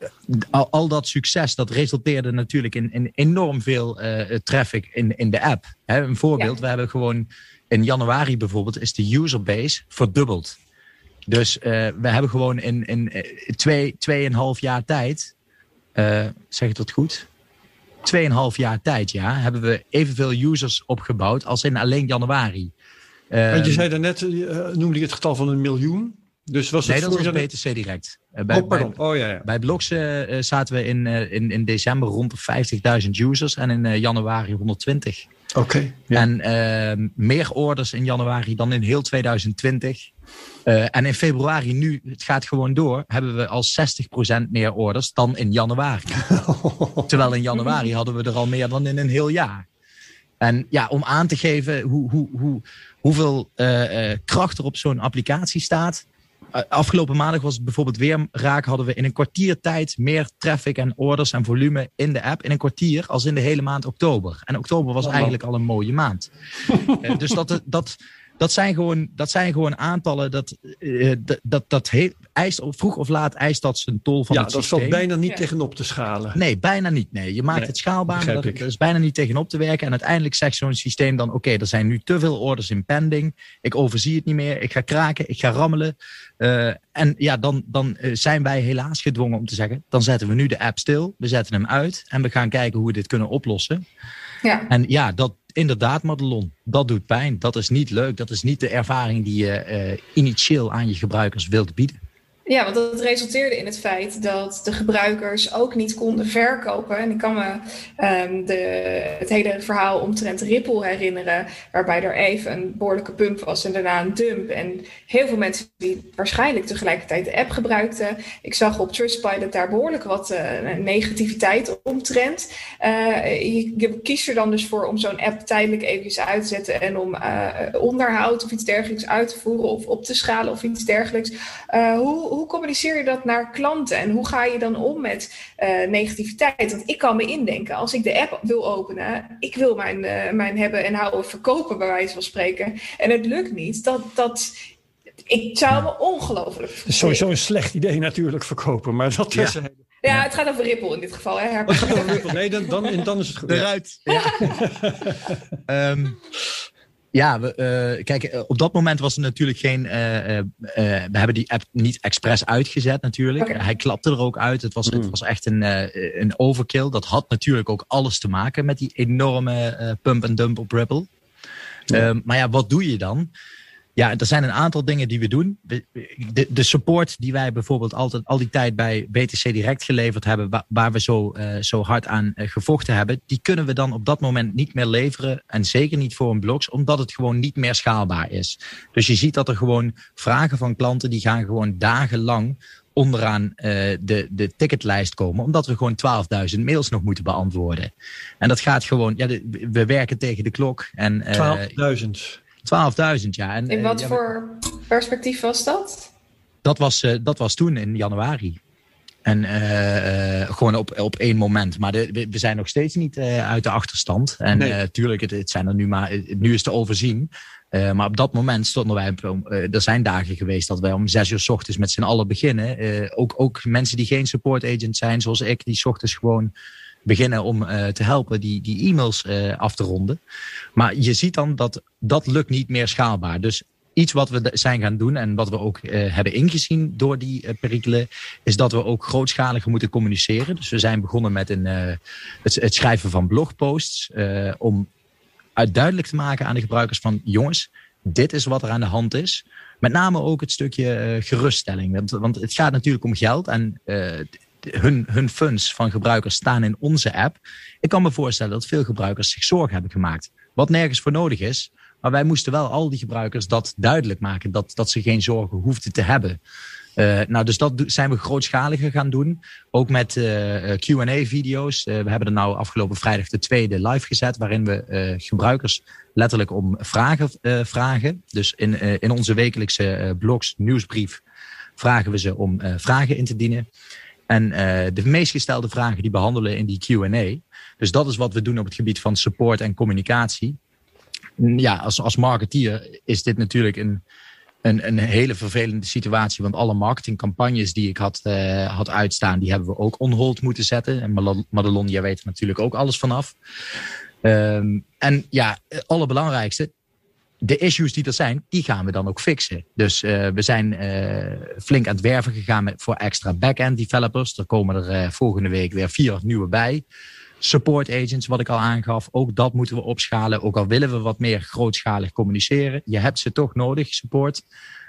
Speaker 3: al, al, dat succes dat resulteerde natuurlijk in, in enorm veel uh, traffic in, in de app. Hè, een voorbeeld, we hebben gewoon in januari bijvoorbeeld is de userbase verdubbeld. Dus uh, we hebben gewoon in, in uh, twee, tweeënhalf jaar tijd, uh, zeg ik dat goed? Tweeënhalf jaar tijd, ja, hebben we evenveel users opgebouwd als in alleen januari.
Speaker 1: Want je zei daarnet, noemde je het getal van een miljoen. Dus was
Speaker 3: nee, dat was BTC Direct.
Speaker 1: bij, oh, pardon. oh, ja, ja.
Speaker 3: bij Bloks zaten we in, in, in december rond de 50.000 users en in januari 120.
Speaker 1: Oké.
Speaker 3: ja. En ehm, meer orders in januari dan in heel 2020. Uh, en in februari nu, het gaat gewoon door, hebben we al 60% meer orders dan in januari. Terwijl in januari hadden we er al meer dan in een heel jaar. En ja, om aan te geven hoe, hoe, hoe, hoeveel uh, uh, kracht er op zo'n applicatie staat. afgelopen maandag was het bijvoorbeeld weer raak. Hadden we in een kwartier tijd meer traffic en orders en volume in de app. In een kwartier als in de hele maand oktober. En oktober was eigenlijk al een mooie maand. dus dat, dat, dat zijn gewoon, dat zijn gewoon aantallen. Dat, uh, dat, dat, dat eist, vroeg of laat eist dat zijn tol van
Speaker 1: ja,
Speaker 3: het
Speaker 1: systeem. Ja, dat valt bijna niet tegenop te schalen.
Speaker 3: Nee, bijna niet. Nee. Je maakt het schaalbaar, maar dat, is bijna niet tegenop te werken. En uiteindelijk zegt zo'n systeem dan... oké, er zijn nu te veel orders in pending. Ik overzie het niet meer. Ik ga kraken, ik ga rammelen. Uh, en ja, dan, dan uh, zijn wij helaas gedwongen om te zeggen... dan zetten we nu de app stil, we zetten hem uit... en we gaan kijken hoe we dit kunnen oplossen. Ja. En ja, dat, inderdaad, Madelon, dat doet pijn. Dat is niet leuk. Dat is niet de ervaring die je uh, initieel aan je gebruikers wilt bieden.
Speaker 2: Ja, want dat resulteerde in het feit dat de gebruikers ook niet konden verkopen. En ik kan me um, de, het hele verhaal omtrent Ripple herinneren, waarbij er even een behoorlijke pump was en daarna een dump. En heel veel mensen die waarschijnlijk tegelijkertijd de app gebruikten. Ik zag op Trustpilot daar behoorlijk wat uh, negativiteit omtrent. Uh, je, kiest er dan dus voor om zo'n app tijdelijk even uit te zetten en om uh, onderhoud of iets dergelijks uit te voeren of op te schalen of iets dergelijks. hoe hoe communiceer je dat naar klanten en hoe ga je dan om met uh, negativiteit? Want ik kan me indenken, als ik de app wil openen, ik wil mijn, uh, mijn hebben en houden verkopen, bij wijze van spreken. En het lukt niet. Dat, dat, ik zou me ongelooflijk. Het
Speaker 1: is sowieso een slecht idee, natuurlijk, verkopen, maar dat is.
Speaker 2: Ja. Ja, het gaat over Ripple in dit geval. Hè?
Speaker 1: Oh, het gaat over Ripple. Nee, dan, dan, dan is het goed.
Speaker 3: Eruit. Ja. um, Ja, we, uh, kijk, eh, op dat moment was er natuurlijk geen. Uh, we hebben die app niet expres uitgezet, natuurlijk. Hij klapte er ook uit. Het was, het mm. was echt een, een overkill. Dat had natuurlijk ook alles te maken met die enorme pump en dump op Ripple. Ja. maar ja, wat doe je dan? Ja, er zijn een aantal dingen die we doen. De, de support die wij bijvoorbeeld altijd al die tijd bij BTC Direct geleverd hebben, waar, we zo, uh, zo hard aan uh, gevochten hebben, die kunnen we dan op dat moment niet meer leveren. En zeker niet voor een blogs, omdat het gewoon niet meer schaalbaar is. Dus je ziet dat er gewoon vragen van klanten die gaan gewoon dagenlang onderaan de, de ticketlijst komen, omdat we gewoon 12.000 mails nog moeten beantwoorden. En dat gaat gewoon, ja, we werken tegen de klok.
Speaker 1: 12.000.
Speaker 3: 12.000, ja. En,
Speaker 2: In wat voor perspectief was dat?
Speaker 3: Dat was, dat was toen in januari. En uh, gewoon op, op één moment. Maar de, we, zijn nog steeds niet uh, uit de achterstand. En nee. tuurlijk, het, het, zijn er nu maar. Nu is te overzien. maar op dat moment stonden wij. er zijn dagen geweest dat wij om zes uur s ochtends met z'n allen beginnen. ook, ook mensen die geen support agent zijn, zoals ik, die s ochtends gewoon beginnen om te helpen die, die e-mails af te ronden. Maar je ziet dan dat dat lukt niet meer schaalbaar. Dus iets wat we zijn gaan doen en wat we ook uh, hebben ingezien door die uh, perikelen, is dat we ook grootschaliger moeten communiceren. Dus we zijn begonnen met een, het, het, schrijven van blogposts om duidelijk te maken aan de gebruikers van jongens, dit is wat er aan de hand is. Met name ook het stukje geruststelling. Want, want, het gaat natuurlijk om geld en hun, hun funds van gebruikers staan in onze app. Ik kan me voorstellen dat veel gebruikers zich zorgen hebben gemaakt. Wat nergens voor nodig is. Maar wij moesten wel al die gebruikers dat duidelijk maken. Dat, dat ze geen zorgen hoefden te hebben. Uh, nou, dus dat zijn we grootschaliger gaan doen. Ook met uh, eh, QA-video's. We hebben er nou afgelopen vrijdag de tweede live gezet. Waarin we gebruikers letterlijk om vragen vragen. Dus in, in onze wekelijkse blogs, nieuwsbrief, vragen we ze om vragen in te dienen. En de meest gestelde vragen die behandelen in die QA. Dus dat is wat we doen op het gebied van support en communicatie ja, als, als marketeer is dit natuurlijk een, een, een hele vervelende situatie. Want alle marketingcampagnes die ik had, uh, had uitstaan, die hebben we ook on hold moeten zetten. En Madelon, jij weet er natuurlijk ook alles vanaf. Um, en ja, het allerbelangrijkste, de issues die er zijn, die gaan we dan ook fixen. Dus uh, we zijn uh, flink aan het werven gegaan met, voor extra back-end developers. Er komen er volgende week weer vier nieuwe bij support agents, wat ik al aangaf. Ook dat moeten we opschalen. Ook al willen we wat meer grootschalig communiceren. Je hebt ze toch nodig, support.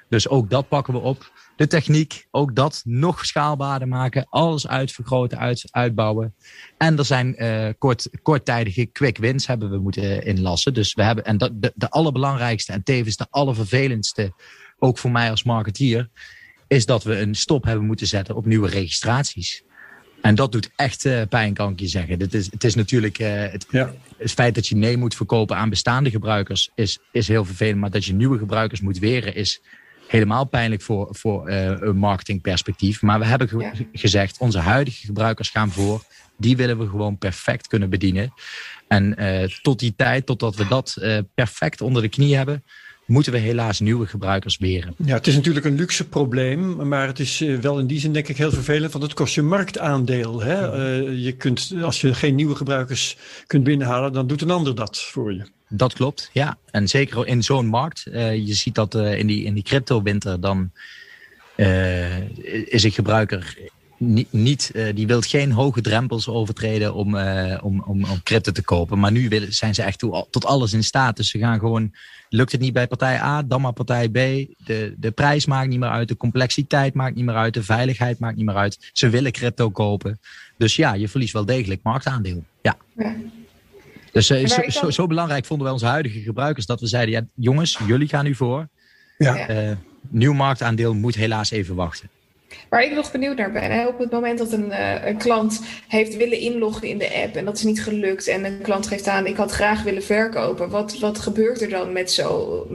Speaker 3: Dus ook dat pakken we op. De techniek, ook dat nog schaalbaarder maken. Alles uitvergroten, uit, uitbouwen. En er zijn uh, kort, korttijdige quick wins hebben we moeten inlassen. Dus we hebben, en dat, de, de allerbelangrijkste en tevens de allervervelendste, ook voor mij als marketeer, is dat we een stop hebben moeten zetten op nieuwe registraties. En dat doet echt uh, pijn, kan ik je zeggen. Het is, het is natuurlijk uh, het, ja. het, feit dat je nee moet verkopen aan bestaande gebruikers is, is heel vervelend. Maar dat je nieuwe gebruikers moet weren is helemaal pijnlijk voor, voor uh, een marketingperspectief. Maar we hebben ge ja. gezegd, onze huidige gebruikers gaan voor. Die willen we gewoon perfect kunnen bedienen. En tot die tijd, totdat we dat perfect onder de knie hebben, moeten we helaas nieuwe gebruikers weren.
Speaker 1: Ja, het is natuurlijk een luxe probleem, maar het is eh, wel in die zin denk ik heel vervelend, want het kost je marktaandeel. Hè? Uh, je kunt, als je geen nieuwe gebruikers kunt binnenhalen, dan doet een ander dat voor je.
Speaker 3: Dat klopt, ja. En zeker in zo'n markt. Uh, je ziet dat in die, in die crypto-winter dan is een gebruiker niet, die wil geen hoge drempels overtreden om, om, om, om crypto te kopen. Maar nu willen, zijn ze echt toe, tot alles in staat. Dus ze gaan gewoon, lukt het niet bij partij A, dan maar partij B. De, de prijs maakt niet meer uit, de complexiteit maakt niet meer uit, de veiligheid maakt niet meer uit. Ze willen crypto kopen. Dus ja, je verliest wel degelijk marktaandeel. Ja. Dus uh, zo, zo, zo, belangrijk vonden wij onze huidige gebruikers dat we zeiden, ja, jongens, jullie gaan nu voor. Ja. nieuw marktaandeel moet helaas even wachten.
Speaker 2: Waar ik nog benieuwd naar ben, hè, op het moment dat een, uh, een, klant heeft willen inloggen in de app en dat is niet gelukt en een klant geeft aan, ik had graag willen verkopen, wat, wat gebeurt er dan met zo,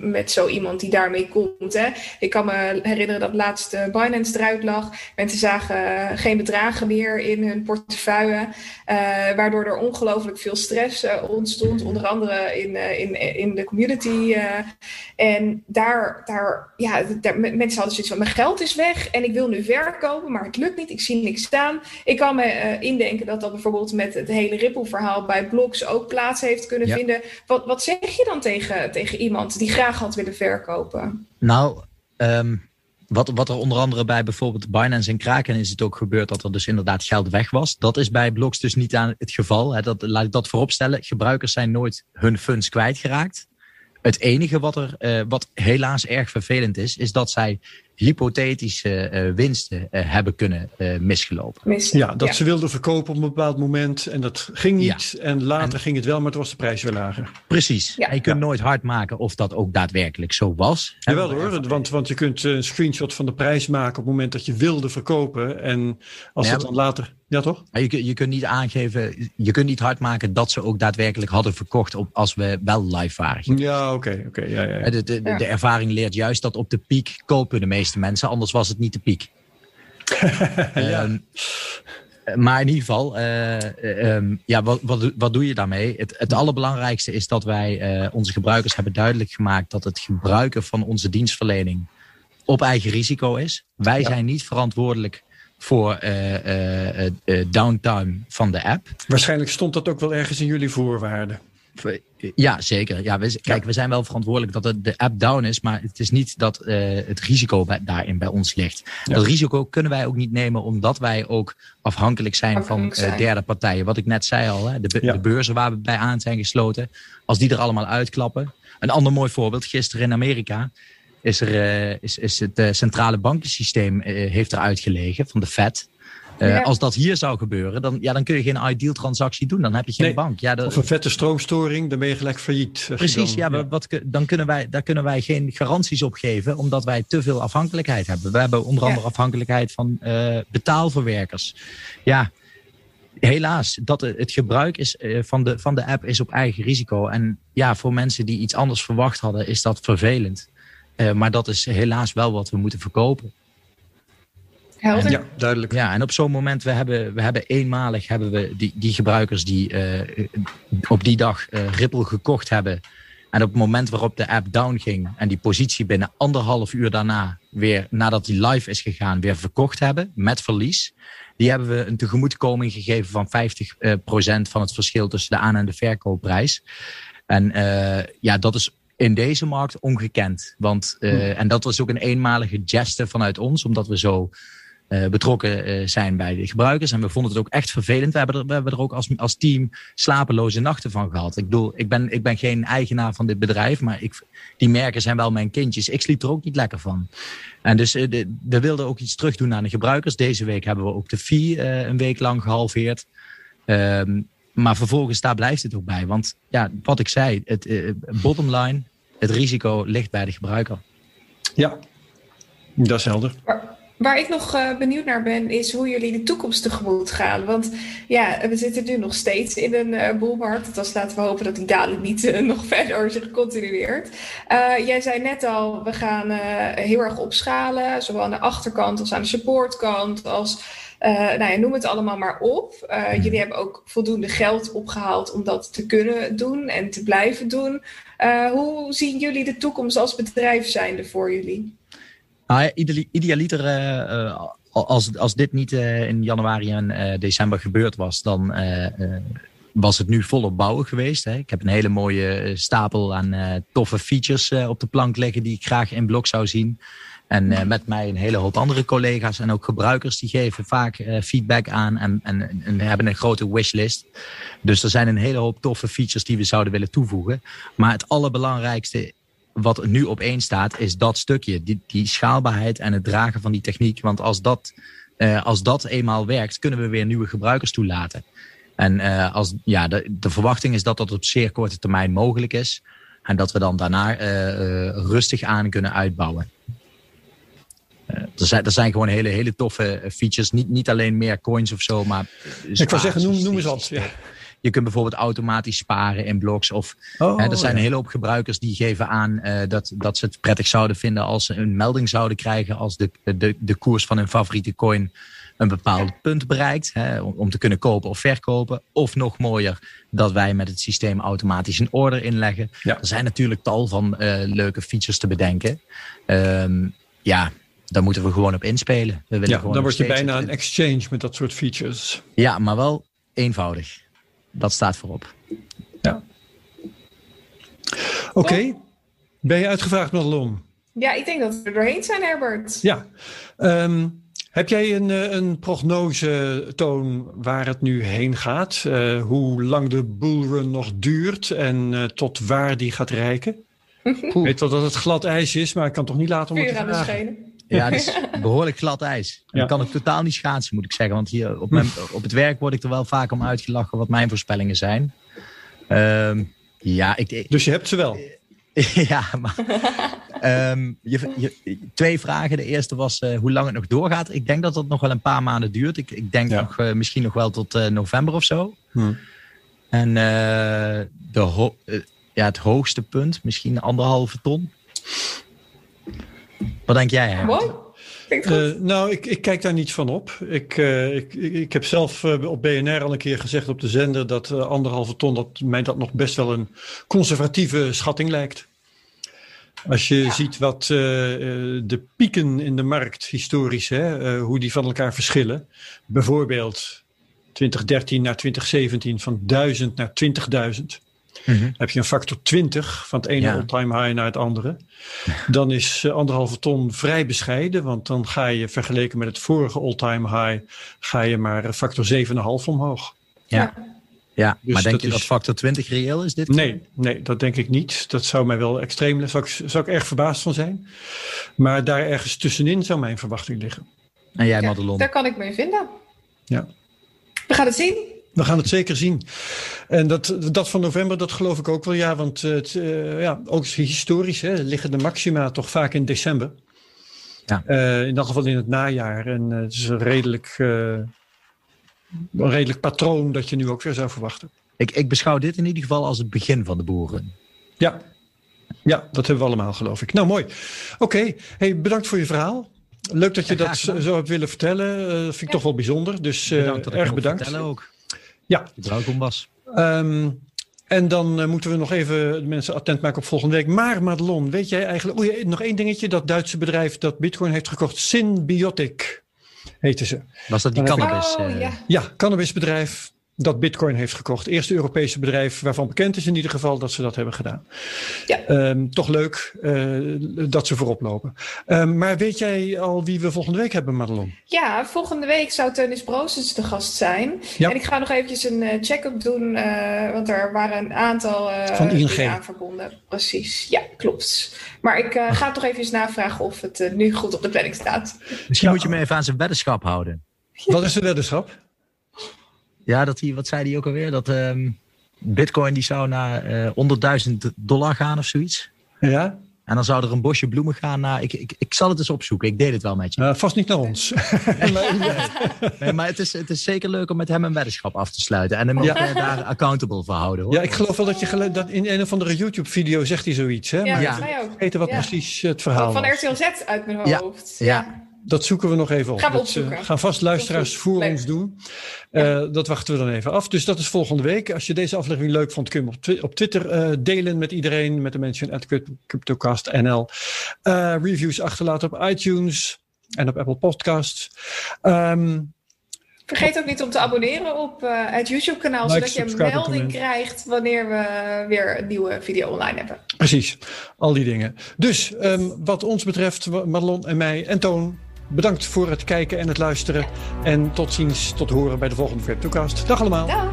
Speaker 2: met zo iemand die daarmee komt? Hè? Ik kan me herinneren dat laatst Binance eruit lag, mensen zagen geen bedragen meer in hun portefeuille, waardoor er ongelooflijk veel stress ontstond, onder andere in, in, in de community. en daar, daar, ja, mensen hadden zoiets van, mijn geld is weg ik wil nu verkopen, maar het lukt niet. Ik zie niks staan. Ik kan me uh, indenken dat dat bijvoorbeeld met het hele Ripple-verhaal bij blogs ook plaats heeft kunnen vinden. Wat, wat zeg je dan tegen, tegen iemand die graag had willen verkopen?
Speaker 3: Nou, um, wat, wat er onder andere bij bijvoorbeeld Binance en Kraken is het ook gebeurd dat er dus inderdaad geld weg was. Dat is bij blogs dus niet aan het geval. Hè. Dat, laat ik dat vooropstellen. Gebruikers zijn nooit hun funds kwijtgeraakt. Het enige wat er, uh, wat helaas erg vervelend is, is dat zij hypothetische uh, winsten uh, hebben kunnen uh, misgelopen.
Speaker 2: Mis,
Speaker 1: ja, dat ze wilden verkopen op een bepaald moment en dat ging niet. Ja. En later en, ging het wel, maar het was de prijs weer lager.
Speaker 3: Precies. Ja. En je kunt nooit hard maken of dat ook daadwerkelijk zo was.
Speaker 1: Jawel hoor, want, want je kunt een screenshot van de prijs maken op het moment dat je wilde verkopen. En als het dan later... Ja, toch?
Speaker 3: Je, je kunt niet aangeven, je kunt niet hard maken dat ze ook daadwerkelijk hadden verkocht op, als we wel live waren.
Speaker 1: Ja, oké. oké ja, ja.
Speaker 3: De, de, de, de ervaring leert juist dat op de piek kopen de meeste mensen, anders was het niet de piek. ja. Um, maar in ieder geval, uh, um, ja, wat, wat, wat doe je daarmee? Het, het allerbelangrijkste is dat wij uh, onze gebruikers hebben duidelijk gemaakt dat het gebruiken van onze dienstverlening op eigen risico is. Wij ja. zijn niet verantwoordelijk voor uh, downtime van de app.
Speaker 1: Waarschijnlijk stond dat ook wel ergens in jullie voorwaarden.
Speaker 3: Ja, zeker. Ja, we, kijk, ja. we zijn wel verantwoordelijk dat de, de app down is, maar het is niet dat uh, het risico bij, daarin bij ons ligt. Ja. Dat risico kunnen wij ook niet nemen, omdat wij ook afhankelijk zijn afhankelijk van uh, derde partijen. Wat ik net zei al, hè, de, ja. de, beurzen waar we bij aan zijn gesloten, als die er allemaal uitklappen. Een ander mooi voorbeeld, gisteren in Amerika is, er, uh, is, is het centrale bankensysteem heeft eruit gelegen van de Fed. Uh, ja. Als dat hier zou gebeuren, dan, ja, dan kun je geen ideal transactie doen. Dan heb je geen
Speaker 1: nee.
Speaker 3: bank. Ja,
Speaker 1: of een vette stroomstoring, dan ben je gelijk failliet.
Speaker 3: Precies, dan, ja, ja. Wat, dan kunnen wij, daar kunnen wij geen garanties op geven, omdat wij te veel afhankelijkheid hebben. We hebben onder andere afhankelijkheid van uh, betaalverwerkers. Ja, helaas, dat het gebruik is, uh, van, de, van de app is op eigen risico. En ja, voor mensen die iets anders verwacht hadden, is dat vervelend. Maar dat is helaas wel wat we moeten verkopen.
Speaker 2: Helder.
Speaker 1: Ja, duidelijk.
Speaker 3: Ja, en op zo'n moment, we hebben, we hebben eenmalig hebben we die, die gebruikers die uh, op die dag uh, Ripple gekocht hebben. En op het moment waarop de app down ging en die positie binnen anderhalf uur daarna weer, nadat die live is gegaan, weer verkocht hebben met verlies. Die hebben we een tegemoetkoming gegeven van 50% uh, van het verschil tussen de aan- en de verkoopprijs. En ja, dat is in deze markt ongekend. Want, uh, en dat was ook een eenmalige geste vanuit ons, omdat we zo uh, betrokken uh, zijn bij de gebruikers. En we vonden het ook echt vervelend. We hebben er, we hebben er ook als, als team slapeloze nachten van gehad. Ik bedoel, ik ben, ik ben geen eigenaar van dit bedrijf, maar ik, die merken zijn wel mijn kindjes. Ik sliep er ook niet lekker van. En dus uh, de, we wilden ook iets terug doen aan de gebruikers. Deze week hebben we ook de fee een week lang gehalveerd. Um, maar vervolgens, daar blijft het ook bij. Want ja, wat ik zei, het bottom line, het risico ligt bij de gebruiker.
Speaker 1: Ja, dat is helder.
Speaker 2: Waar ik nog uh, benieuwd naar ben, is hoe jullie de toekomst tegemoet gaan. Want ja, we zitten nu nog steeds in een uh, boelmarkt. Dus laten we hopen dat die daling niet uh, nog verder zich continueert. jij zei net al, we gaan heel erg opschalen. Zowel aan de achterkant als aan de supportkant. Als, nou ja, noem het allemaal maar op. jullie hebben ook voldoende geld opgehaald om dat te kunnen doen en te blijven doen. hoe zien jullie de toekomst als bedrijf zijnde voor jullie?
Speaker 3: Nou, idealiter, als, als dit niet uh, in januari en uh, december gebeurd was, dan was het nu volop bouwen geweest. Hè. Ik heb een hele mooie stapel aan toffe features op de plank liggen die ik graag in blok zou zien. En met mij een hele hoop andere collega's en ook gebruikers die geven vaak feedback aan en, en, en hebben een grote wishlist. Dus er zijn een hele hoop toffe features die we zouden willen toevoegen. Maar het allerbelangrijkste wat nu op één staat, is dat stukje. Die, die schaalbaarheid en het dragen van die techniek. Want als dat, uh, als dat eenmaal werkt, kunnen we weer nieuwe gebruikers toelaten. En als, ja, de, de verwachting is dat dat op zeer korte termijn mogelijk is. En dat we dan daarna rustig aan kunnen uitbouwen. Er, zijn, er zijn gewoon hele, hele toffe features. Niet, niet alleen meer coins of zo, maar.
Speaker 1: Ik wil zeggen, noem, noem eens wat. Ja.
Speaker 3: Je kunt bijvoorbeeld automatisch sparen in bloks. Of oh, hè, er zijn ja. een hele hoop gebruikers die geven aan uh, dat, dat ze het prettig zouden vinden als ze een melding zouden krijgen als de, de, de koers van hun favoriete coin een bepaald punt bereikt. Hè, om te kunnen kopen of verkopen. Of nog mooier, dat wij met het systeem automatisch een order inleggen. Ja. Er zijn natuurlijk tal van uh, leuke features te bedenken. Um, ja, daar moeten we gewoon op inspelen. We willen
Speaker 1: ja,
Speaker 3: gewoon
Speaker 1: dan word je bijna een exchange met dat soort features.
Speaker 3: Ja, maar wel eenvoudig dat staat voorop.
Speaker 1: Ja. Oké. Okay. Ben je uitgevraagd, Madelon?
Speaker 2: Ja, ik denk dat we er doorheen zijn, Herbert.
Speaker 1: Ja. Um, heb jij een, een prognose, Toon, waar het nu heen gaat? Uh, hoe lang de bullrun nog duurt en uh, tot waar die gaat reiken? Ik weet wel dat het glad ijs is, maar ik kan toch niet laten om het te vragen.
Speaker 3: Ja, het is behoorlijk glad ijs. En ja. kan ik totaal niet schaatsen, moet ik zeggen. Want hier op, mijn, op het werk word ik er wel vaak om uitgelachen wat mijn voorspellingen zijn. Um, ja, ik,
Speaker 1: dus je hebt ze wel?
Speaker 3: ja, maar um, je, je, twee vragen. De eerste was uh, hoe lang het nog doorgaat. Ik denk dat dat nog wel een paar maanden duurt. Ik, ik denk ja. nog, uh, misschien nog wel tot uh, november of zo.
Speaker 1: Hm.
Speaker 3: En de ja, het hoogste punt, misschien anderhalve ton. Wat denk jij?
Speaker 2: Mooi.
Speaker 1: Uh, nou, ik, ik, kijk daar niet van op. Ik, uh, ik, ik, heb zelf uh, op BNR al een keer gezegd op de zender dat anderhalve ton, dat mij dat nog best wel een conservatieve schatting lijkt. Als je ja. ziet wat de pieken in de markt historisch, hè, hoe die van elkaar verschillen. Bijvoorbeeld 2013 naar 2017 van 1000 naar 20.000. Mm-hmm. Heb je een factor 20 van het ene ja. all-time high naar het andere. Dan is uh, anderhalve ton vrij bescheiden. Want dan ga je vergeleken met het vorige all-time high. Ga je maar factor 7,5 omhoog.
Speaker 3: Ja. Ja, dus maar denk dat je is... dat factor 20 reëel is dit?
Speaker 1: Nee, nee, dat denk ik niet. Dat zou mij wel extreem... Zou ik, zou ik erg verbaasd van zijn. Maar daar ergens tussenin zou mijn verwachting liggen.
Speaker 3: En jij,
Speaker 2: ja,
Speaker 3: Madelon?
Speaker 2: Daar kan ik mee vinden.
Speaker 1: Ja.
Speaker 2: We gaan het zien.
Speaker 1: We gaan het zeker zien. En dat, dat van november, dat geloof ik ook wel. Ja, want het, uh, ja, ook historisch hè, liggen de maxima toch vaak in december.
Speaker 3: Ja.
Speaker 1: Uh, in ieder geval in het najaar. En uh, het is een redelijk, een redelijk patroon dat je nu ook weer zou verwachten.
Speaker 3: Ik, ik beschouw dit in ieder geval als het begin van de boeren.
Speaker 1: Ja, ja dat hebben we allemaal geloof ik. Nou mooi. Oké, okay. hey, bedankt voor je verhaal. Leuk dat je ja, dat zo hebt willen vertellen. dat vind ik ja. toch wel bijzonder. Dus bedankt erg bedankt.
Speaker 3: ook.
Speaker 1: Ja.
Speaker 3: Welkom Bas.
Speaker 1: Um, en dan uh, moeten we nog even de mensen attent maken op volgende week. Maar Madelon, weet jij eigenlijk... Oh ja, nog één dingetje. Dat Duitse bedrijf dat Bitcoin heeft gekocht. Symbiotic heette ze.
Speaker 3: Was dat die cannabis?
Speaker 2: Oh,
Speaker 3: uh...
Speaker 2: ja.
Speaker 1: ja, cannabisbedrijf dat Bitcoin heeft gekocht. Eerste Europese bedrijf waarvan bekend is in ieder geval dat ze dat hebben gedaan.
Speaker 2: Ja.
Speaker 1: Um, toch leuk uh, dat ze voorop lopen. Um, maar weet jij al wie we volgende week hebben, Madelon?
Speaker 2: Ja, volgende week zou Teunis Broosens de gast zijn.
Speaker 1: Ja.
Speaker 2: En ik ga nog eventjes een uh, check-up doen, uh, want er waren een aantal
Speaker 1: Van ING.
Speaker 2: aan verbonden. Precies, ja, klopt. Maar ik ga toch even navragen of het nu goed op de planning staat.
Speaker 3: Misschien ja. moet je me even aan zijn weddenschap houden.
Speaker 1: Wat is de weddenschap?
Speaker 3: Ja, dat hij, wat zei hij ook alweer? Dat um, Bitcoin die zou naar uh, 100.000 dollar gaan of zoiets.
Speaker 1: Ja.
Speaker 3: En dan zou er een bosje bloemen gaan naar. Ik, ik, ik zal het eens opzoeken. Ik deed het wel met je.
Speaker 1: Uh, vast niet naar ons.
Speaker 3: nee, maar het is, het is zeker leuk om met hem een weddenschap af te sluiten. En hem ook ja. daar accountable voor houden. Hoor.
Speaker 1: Ja, ik geloof wel dat je dat in een of andere YouTube-video zegt hij zoiets. Hè?
Speaker 2: Ja,
Speaker 1: maar
Speaker 2: ja. mij ook.
Speaker 1: weten wat
Speaker 2: ja.
Speaker 1: precies het verhaal
Speaker 2: Van
Speaker 1: was.
Speaker 2: RTL Z uit mijn hoofd.
Speaker 3: Ja.
Speaker 1: Dat zoeken we nog even op.
Speaker 2: Gaan we
Speaker 1: dat,
Speaker 2: opzoeken.
Speaker 1: gaan vast luisteraars voor
Speaker 2: leuk.
Speaker 1: ons doen. Ja. Dat wachten we dan even af. Dus dat is volgende week. Als je deze aflevering leuk vond, kun je hem op, twi op Twitter uh, delen met iedereen. Met de mensen at CryptoCastNL. reviews achterlaten op iTunes en op Apple Podcasts. Um,
Speaker 2: Vergeet ook niet om te abonneren op uh, het YouTube-kanaal,
Speaker 1: like,
Speaker 2: zodat je een melding krijgt wanneer we weer een nieuwe video online hebben.
Speaker 1: Precies, al die dingen. Dus um, wat ons betreft, Madelon en mij en Toon, bedankt voor het kijken en het luisteren. En tot ziens, tot horen bij de volgende CryptoCast. Dag allemaal.
Speaker 2: Dag.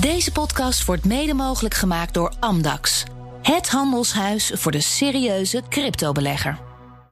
Speaker 4: Deze podcast wordt mede mogelijk gemaakt door Amdax. Het handelshuis voor de serieuze cryptobelegger.